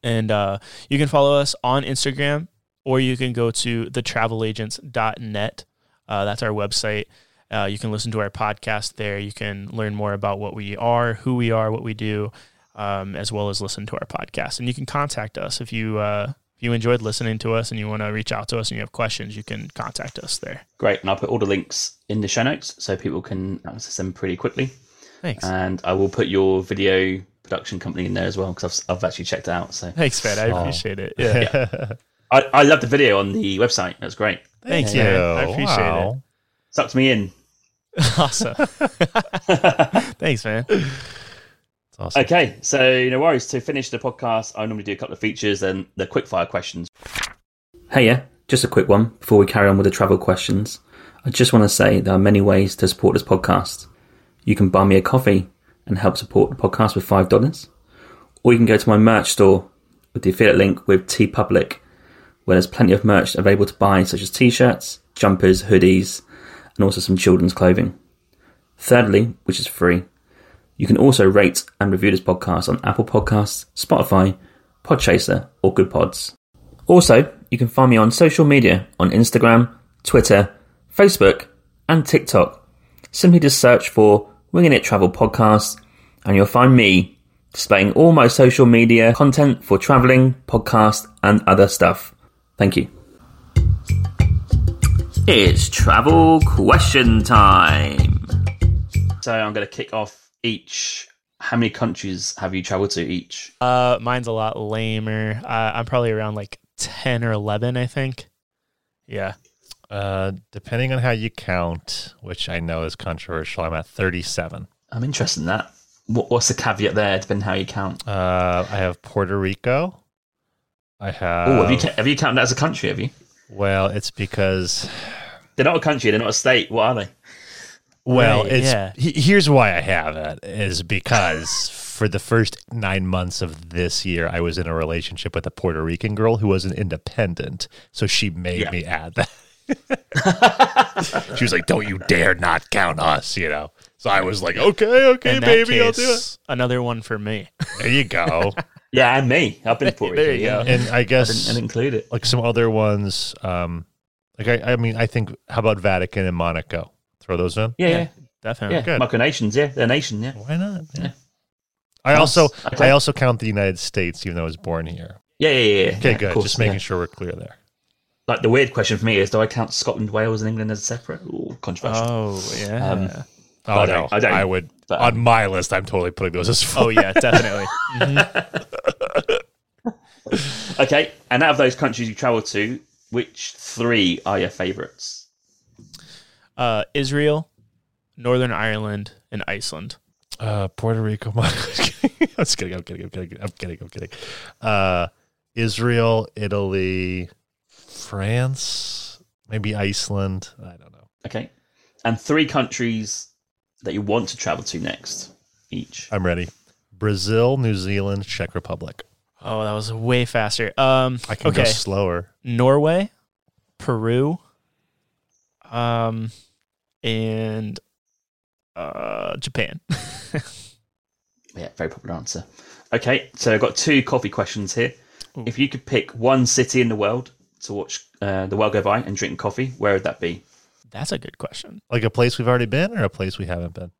And uh, you can follow us on Instagram or you can go to thetravelagents.net. Uh, that's our website. Uh, you can listen to our podcast there. You can learn more about what we are, who we are, what we do, um, as well as listen to our podcast. And you can contact us if you uh, if you enjoyed listening to us and you want to reach out to us and you have questions. You can contact us there. Great, and I'll put all the links in the show notes so people can access them pretty quickly. Thanks. And I will put your video production company in there as well because I've, I've actually checked it out. So thanks, man. I oh. appreciate it. Yeah, yeah. I, I love the video on the website. That's great. Thanks, you. I appreciate wow. it. Sucked me in. awesome. thanks, man. Awesome. Okay, so no worries. To finish the podcast, I normally do a couple of features and the quickfire questions. Hey, yeah, just a quick one before we carry on with the travel questions. I just want to say there are many ways to support this podcast. You can buy me a coffee and help support the podcast with $5. Or you can go to my merch store with the affiliate link with TeePublic, where there's plenty of merch available to buy, such as t shirts, jumpers, hoodies, and also some children's clothing. Thirdly, which is free, you can also rate and review this podcast on Apple Podcasts, Spotify, Podchaser, or Good Pods. Also, you can find me on social media on Instagram, Twitter, Facebook, and TikTok. Simply just search for Winging It Travel Podcast, and you'll find me displaying all my social media content for traveling, podcast, and other stuff. Thank you. It's travel question time. So I'm going to kick off each. How many countries have you traveled to each? Uh, mine's a lot lamer. Uh, I'm probably around like ten or eleven, I think. Yeah. Uh, depending on how you count, which I know is controversial, I'm at 37. I'm interested in that. What, what's the caveat there, depending how you count? Uh, I have Puerto Rico. I have. Oh, have you have you counted that as a country? Have you? Well, it's because they're not a country. They're not a state. What are they? Well, Right, it's yeah. he- here's why I have it is because for the first nine months of this year, I was in a relationship with a Puerto Rican girl who was an independent, so she made Yeah. me add that. She was like, "Don't you dare not count us," you know. So I was like, "Okay, okay, In that baby, I'll do it." Another one for me. There you go. Yeah, and me. I've been to Puerto There you yeah. go. and I I guess didn't, I didn't include it. like some other ones, um, like I, I mean, I think how about Vatican and Monaco? Throw those in. Yeah, yeah, Definitely. yeah. good. Micronations. Yeah, they're nation. Yeah, Why not? Yeah. Yeah. I also Okay. I also count the United States, even though I was born here. yeah, yeah, yeah. Okay, yeah, good. course, Just making yeah. sure we're clear there. Like the weird question for me is, do I count Scotland, Wales, and England as separate? Ooh, controversial. Oh yeah. Um, Oh I no, don't- I don't. I would But, on um, my list. I'm totally putting those as. oh yeah, definitely. Mhm. Okay, and out of those countries you travel to, which three are your favourites? Uh, Israel, Northern Ireland, and Iceland. Uh, Puerto Rico. I'm just kidding. I'm kidding. I'm kidding. I'm kidding. I'm kidding. Uh, Israel, Italy, France, maybe Iceland. I don't know. Okay, and three countries that you want to travel to next, each. I'm ready. Brazil, New Zealand, Czech Republic. Oh, that was way faster. Um, I can okay. go slower. Norway, Peru, um, and uh, Japan. Yeah, very popular answer. Okay, so I've got two coffee questions here. Ooh. If you could pick one city in the world to watch uh, the world go by and drink coffee, where would that be? That's a good question. Like a place we've already been or a place we haven't been?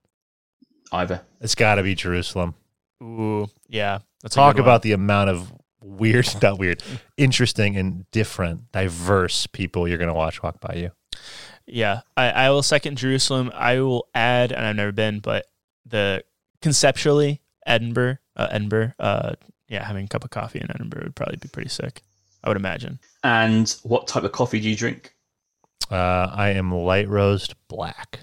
Either. It's got to be Jerusalem. Ooh, yeah. That's a Talk about the amount of weird, not weird, interesting and different, diverse people you're going to watch walk by you. Yeah, I, I will second Jerusalem. I will add, and I've never been, but the conceptually Edinburgh, uh, Edinburgh, uh, yeah, having a cup of coffee in Edinburgh would probably be pretty sick. I would imagine. And what type of coffee do you drink? Uh, I am light roast black.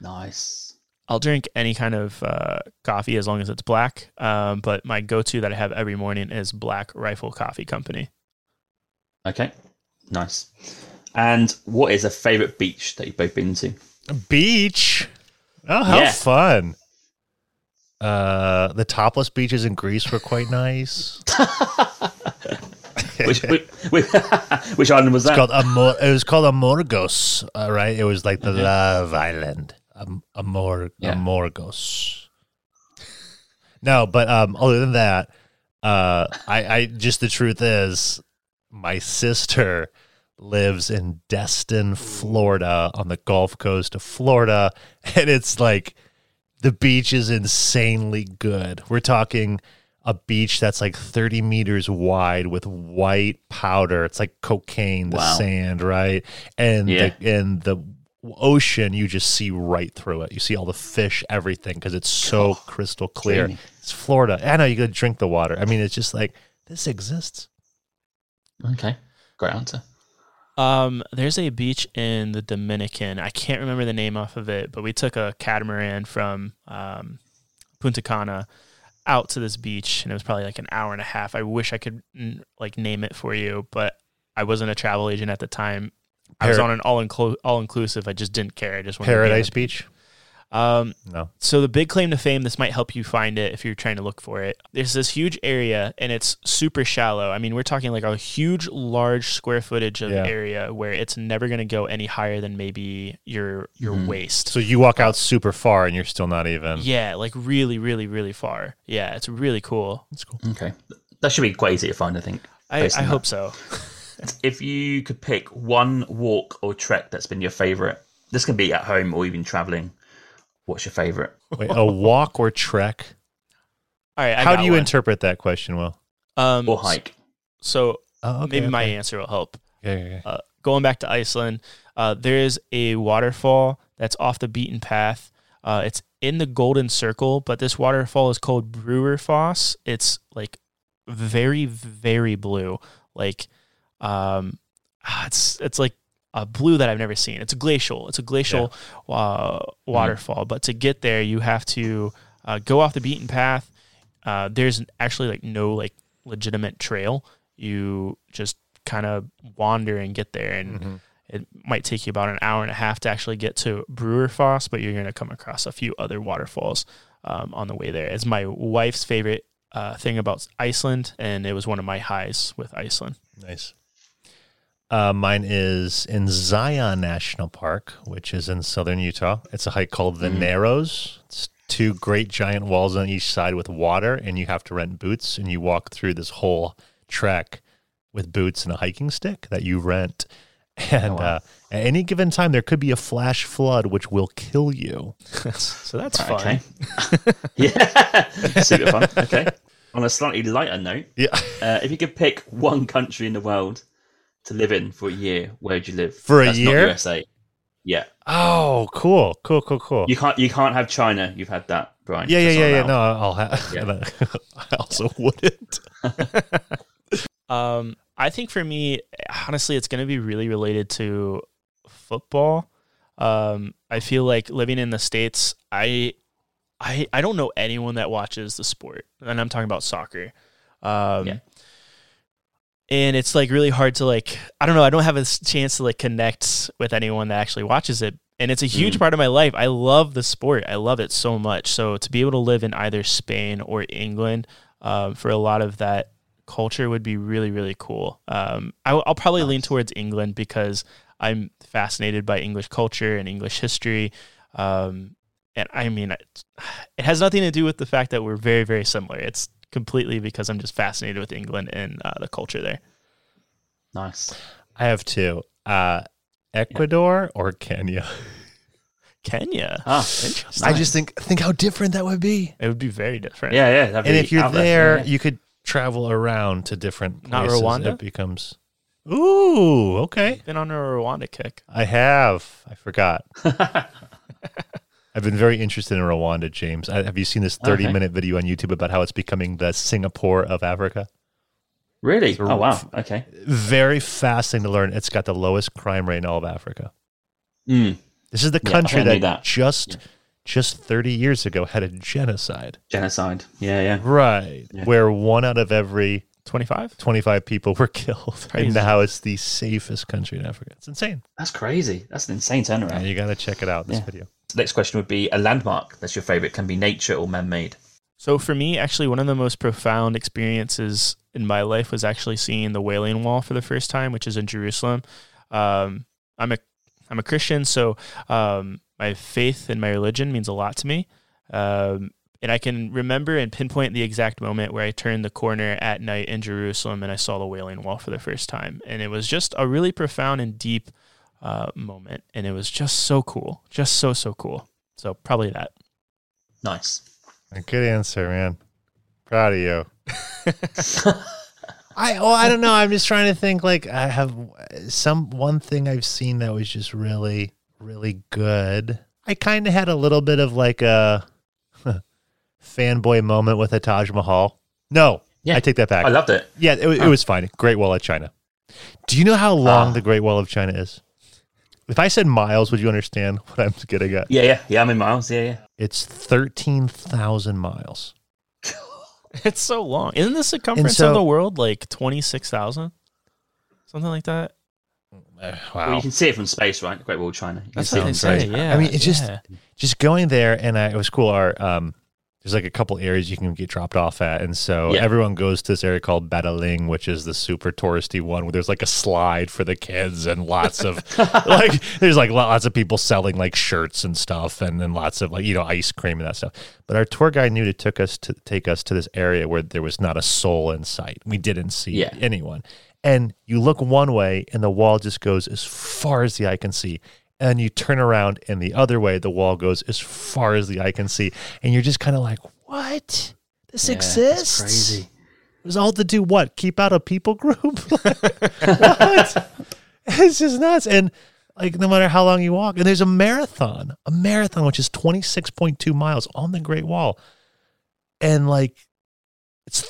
Nice. I'll drink any kind of uh, coffee as long as it's black. Um, but my go-to that I have every morning is Black Rifle Coffee Company. Okay. Nice. And what is a favourite beach that you've both been to? Beach. Oh, how Yeah. fun. Uh, the topless beaches in Greece were quite nice. Which which, which, which island was that? It's called Amor. It was called Amorgos, uh, right? It was like the love island. Am- Amor Yeah. Amorgos. No, but um, other than that, uh, I, I just the truth is, my sister lives in Destin, Florida, on the Gulf Coast of Florida, and it's like the beach is insanely good. We're talking a beach that's like 30 meters wide with white powder. It's like cocaine, the Wow. sand, right? And Yeah. the, and the ocean, you just see right through it. You see all the fish, everything, because it's so oh, crystal clear. It's Florida. I know you could drink the water. I mean, it's just like this exists. Okay. Great answer. Um, there's a beach in the Dominican. I can't remember the name off of it, but we took a catamaran from um, Punta Cana out to this beach, and it was probably like an hour and a half. I wish I could like name it for you, but I wasn't a travel agent at the time. I was on an all all inclusive. I just didn't care. I just wanted to be on Paradise Beach? Um, No. so the big claim to fame, this might help you find it if you're trying to look for it. There's this huge area and it's super shallow. I mean, we're talking like a huge, large square footage of Yeah. area where it's never going to go any higher than maybe your your Mhm. waist. So you walk out super far and you're still not even. yeah, like really, really, really far. Yeah, it's really cool. That's cool. Okay. That should be quite easy to find, I think. I, I hope so. if you could pick one walk or trek that's been your favorite, this can be at home or even traveling. What's your favorite? Wait, a walk or trek? All right. I How got do you one. interpret that question, Will? um, Or hike? So Oh, maybe my answer will help. Yeah, yeah, yeah. uh, going back to Iceland, uh, there is a waterfall that's off the beaten path. Uh, it's in the Golden Circle, but this waterfall is called Brúarfoss. It's like very, very blue. Like, um, ah, it's it's like a blue that I've never seen. It's a glacial. It's a glacial uh, waterfall. But to get there, you have to uh, go off the beaten path. Uh, there's actually like no like legitimate trail. You just kind of wander and get there, and Mhm. it might take you about an hour and a half to actually get to Brúarfoss. But you're going to come across a few other waterfalls um, on the way there. It's my wife's favorite uh, thing about Iceland, and it was one of my highs with Iceland. Nice. Uh, mine is in Zion National Park, which is in southern Utah. It's a hike called the Mm. Narrows. It's two great giant walls on each side with water, and you have to rent boots, and you walk through this whole trek with boots and a hiking stick that you rent. And Oh, wow. uh, at any given time, there could be a flash flood, which will kill you. so that's Right, fun. okay. yeah, super fun. Okay. On a slightly lighter note, Yeah. uh, if you could pick one country in the world to live in for a year, where would you live? For a That's year? Not USA. Yeah, Oh, cool, cool, cool, cool. you can't. You can't have China. You've had that, Brian. yeah, yeah, yeah, yeah. allowed. No, I'll have. I also wouldn't. Um, I think for me, honestly, it's going to be really related to football. Um, I feel like living in the states, I, I, I don't know anyone that watches the sport, and I'm talking about soccer. Um, Yeah. And it's like really hard to like I don't know I don't have a chance to like connect with anyone that actually watches it and it's a huge Mm. part of my life. I love the sport. I love it so much. So to be able to live in either Spain or England um, for a lot of that culture would be really really cool. Um, I, will probably lean towards England because I'm fascinated by English culture and English history. Um, and I mean, it, it has nothing to do with the fact that we're very very similar. It's completely because I'm just fascinated with England and uh, the culture there. Nice. I have two. Uh, Ecuador or Kenya. Kenya, Ah, interesting. I just think think how different that would be. it would be very different. Yeah, yeah. And if you're out there, yeah. you could travel around to different Not places. Rwanda? It becomes Ooh, okay. been on a Rwanda kick. I have. I forgot. I've been very interested in Rwanda, James. I, have you seen this 30 Okay. minute video on YouTube about how it's becoming the Singapore of Africa? really? So- Oh wow. Okay. Very fascinating to learn. It's got the lowest crime rate in all of Africa. Mm, This is the country I knew that, that. just Yeah. just 30 years ago had a genocide. genocide. Yeah, yeah. Right. Yeah. Where one out of every 25? 25 people were killed. Crazy. And now it's the safest country in Africa. It's insane. That's crazy. That's an insane turnaround. And you got to check it out, this Yeah. video. Next question would be a landmark that's your favorite. Can be nature or man-made. So for me, actually, one of the most profound experiences in my life was actually seeing the Wailing Wall for the first time, which is in Jerusalem. Um, I'm a I'm a Christian, so um, my faith and my religion means a lot to me. Um, and I can remember and pinpoint the exact moment where I turned the corner at night in Jerusalem and I saw the Wailing Wall for the first time. And it was just a really profound and deep uh, moment. And it was just so cool. Just so, so cool. So probably that. Nice. A good answer, man. Proud of you. I oh I don't know. I'm just trying to think. Like I have some one thing I've seen that was just really really good. I kind of had a little bit of like a fanboy moment with a Taj Mahal. No, Yeah. I take that back. I loved it. yeah, it, it Oh. was fine. Great Wall of China. Do you know how long Ah. the Great Wall of China is? If I said miles, would you understand what I'm getting at? Yeah, yeah, yeah. I'm in miles. Yeah, yeah. It's thirteen thousand miles. It's so long. Isn't the circumference so- of the world like 26,000? Something like that? Uh, Well, you can see it from space, right? The Great Wall of China. You can That's see what they say. Yeah. I mean, it's just- just going there and I, it was cool our um there's like a couple areas you can get dropped off at and so Yeah. everyone goes to this area called Badaling which is the super touristy one where there's like a slide for the kids and lots of like there's like lots of people selling like shirts and stuff and then lots of like you know ice cream and that stuff but our tour guide knew to took us to take us to this area where there was not a soul in sight we didn't see Yeah. anyone And you look one way and the wall just goes as far as the eye can see. And you turn around and the other way, the wall goes as far as the eye can see. And you're just kind of like, what? This Yeah, exists? Crazy. It was all to do what? Keep out a people group? what? It's just nuts. And like no matter how long you walk, and there's a marathon, a marathon which is 26.2 miles on the Great Wall. And like it's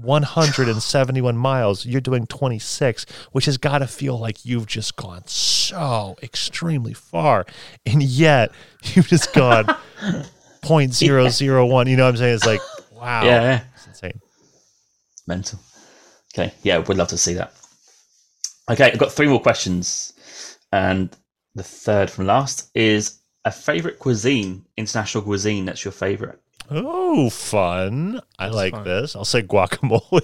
13,171 miles. You're doing 26, which has got to feel like you've just gone so extremely far. And yet you've just gone 0.001. You know what I'm saying? It's like, wow. Yeah, yeah. It's insane. Mental. Okay. Yeah, we'd love to see that. Okay, I've got three more questions. And the third from last is a favorite cuisine, international cuisine that's your favorite. Oh, fun. I like fun. this. I'll say guacamole.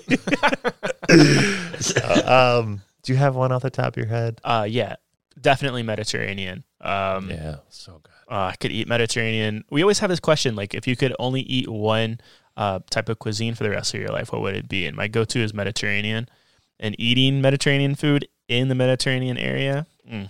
Uh, um, do you have one off the top of your head? Uh, yeah, definitely Mediterranean. Um, Yeah, so good. uh, I could eat Mediterranean. We always have this question like, if you could only eat one uh, type of cuisine for the rest of your life, what would it be? And my go to is Mediterranean. And eating Mediterranean food in the Mediterranean area, mm,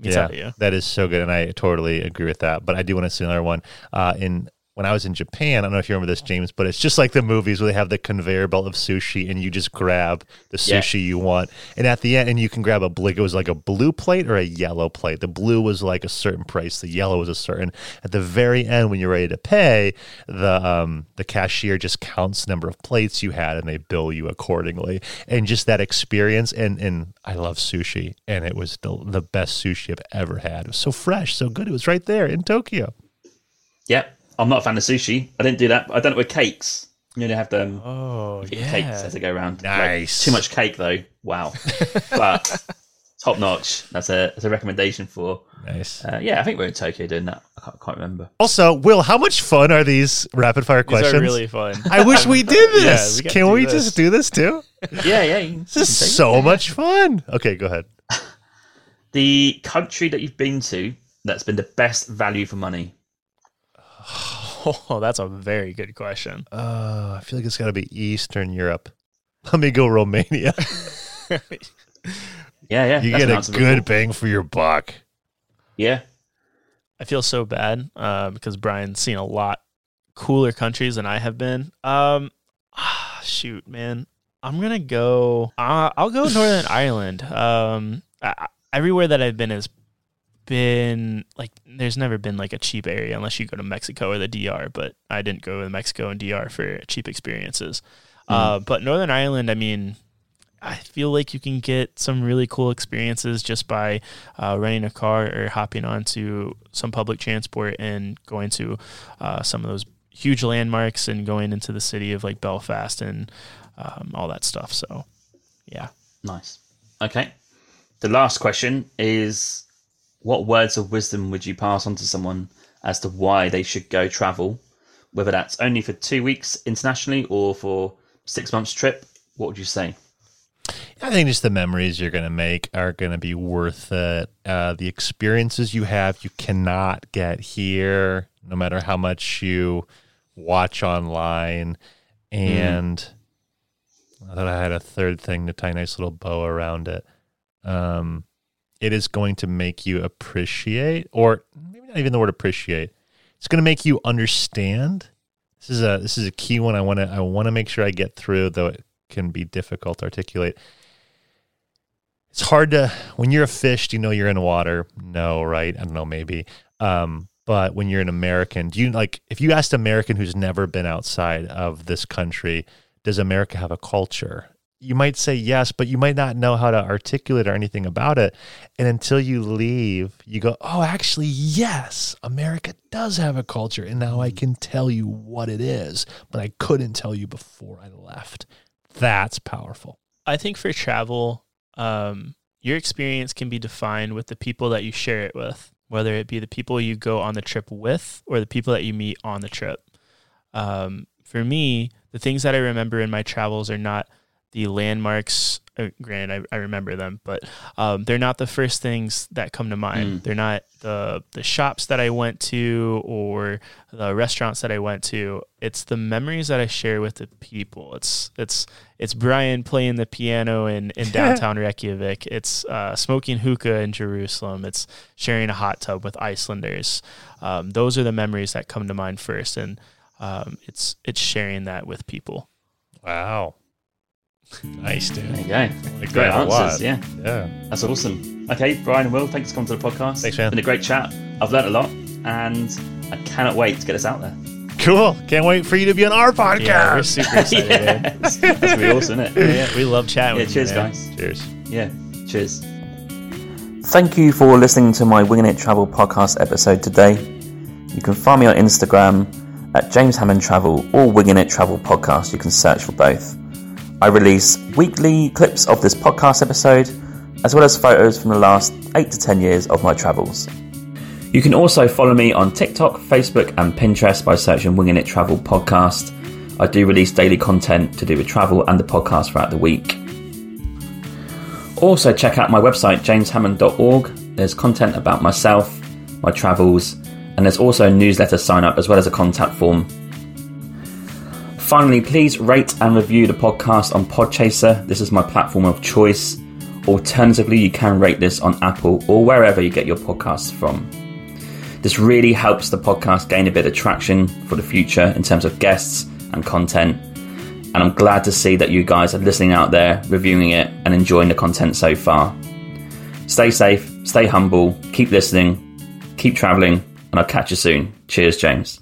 yeah, that is so good, and I totally agree with that. But I do want to see another one. Uh, in when I was in Japan, I don't know if you remember this, James, but it's just like the movies where they have the conveyor belt of sushi, and you just grab the Yeah. sushi you want, and at the end, and you can grab a like it was like a blue plate or a yellow plate. The blue was like a certain price, the yellow was a certain. At the very end, when you're ready to pay, the um the cashier just counts the number of plates you had, and they bill you accordingly. And just that experience, and and I love sushi, and it was the the best sushi I've ever had. It was so fresh, so good. It was right there in Tokyo. Yeah, I'm not a fan of sushi. I didn't do that. I done it with cakes. You know, have them Oh, yeah. cakes as they go around. Like, Nice. too much cake though. Wow. but top notch. That's a that's a recommendation for. Nice. Uh, yeah, I think we're in Tokyo doing that. I can't, can't remember. Also, Will, how much fun are these rapid fire These questions? are really fun. I wish we did Yeah, this. we Can we this. just do this too? Yeah, yeah. you This you is can take it. so much fun. Okay, go ahead. The country that you've been to that's been the best value for money. Oh, that's a very good question. Uh, I feel like it's got to be Eastern Europe. Let me go Romania. Yeah, yeah. You get a good before. bang for your buck. Yeah, I feel so bad uh, because Brian's seen a lot cooler countries than I have been. Um, ah, shoot, man, I'm gonna go. Uh, I'll go Northern Ireland. Um, I, I- everywhere that I've been has been like there's never been like a cheap area unless you go to Mexico or the DR. But I didn't go to Mexico and DR for cheap experiences. Uh, but Northern Ireland, I mean. I feel like you can get some really cool experiences just by uh, renting a car or hopping onto some public transport and going to uh, some of those huge landmarks and going into the city of like Belfast and um, all that stuff. So, yeah. nice. Okay. The last question is what words of wisdom would you pass on to someone as to why they should go travel, whether that's only for two weeks internationally or for six months trip? What would you say? I think just the memories you're going to make are going to be worth it. Uh, the experiences you have, you cannot get here, no matter how much you watch online. And I thought I had a third thing to tie a nice little bow around it. Um, it is going to make you appreciate, or maybe not even the word appreciate. It's going to make you understand. This is a this is a key one. I want to I want to make sure I get through, though it can be difficult to articulate. It's hard to when you're a fish. Do you know you're in water? No, right? I don't know, maybe. Um, but when you're an American, do you like if you asked an American who's never been outside of this country, does America have a culture? You might say yes, but you might not know how to articulate or anything about it. And until you leave, you go, oh, actually, yes, America does have a culture. And now I can tell you what it is, but I couldn't tell you before I left. That's powerful. I think for travel, um, your experience can be defined with the people that you share it with, whether it be the people you go on the trip with or the people that you meet on the trip. Um, for me, the things that I remember in my travels are not the landmarks. Uh, granted, I, I remember them, but um, they're not the first things that come to mind. Mm. They're not the the shops that I went to or the restaurants that I went to. It's the memories that I share with the people. It's it's it's Brian playing the piano in, in downtown Reykjavik. It's uh, smoking hookah in Jerusalem. It's sharing a hot tub with Icelanders. Um, those are the memories that come to mind first, and um, it's it's sharing that with people. Wow. Nice, dude. There you go. Like Great that a lot. answers. Yeah, Yeah. that's awesome. Okay, Brian and Will, thanks for coming to the podcast. Thanks, man. Been a great chat. I've learned a lot, and I cannot wait to get this out there. Cool. Can't wait for you to be on our podcast. Yeah, we're super excited. man. Yes. That's gonna be awesome, isn't it? Yeah, we love chatting Yeah, with cheers, you, man. guys. Cheers. Yeah, cheers. Thank you for listening to my Winging It Travel podcast episode today. You can find me on Instagram at James Hammond Travel or Winging It Travel Podcast. You can search for both. I release weekly clips of this podcast episode, as well as photos from the last 8 to 10 years of my travels. You can also follow me on TikTok, Facebook, and Pinterest by searching Winging It Travel Podcast. I do release daily content to do with travel and the podcast throughout the week. Also, check out my website, jameshammond.org. There's content about myself, my travels, and there's also a newsletter sign up as well as a contact form. Finally, please rate and review the podcast on Podchaser. This is my platform of choice. Alternatively, you can rate this on Apple or wherever you get your podcasts from. This really helps the podcast gain a bit of traction for the future in terms of guests and content. And I'm glad to see that you guys are listening out there, reviewing it, and enjoying the content so far. Stay safe, stay humble, keep listening, keep traveling, and I'll catch you soon. Cheers, James.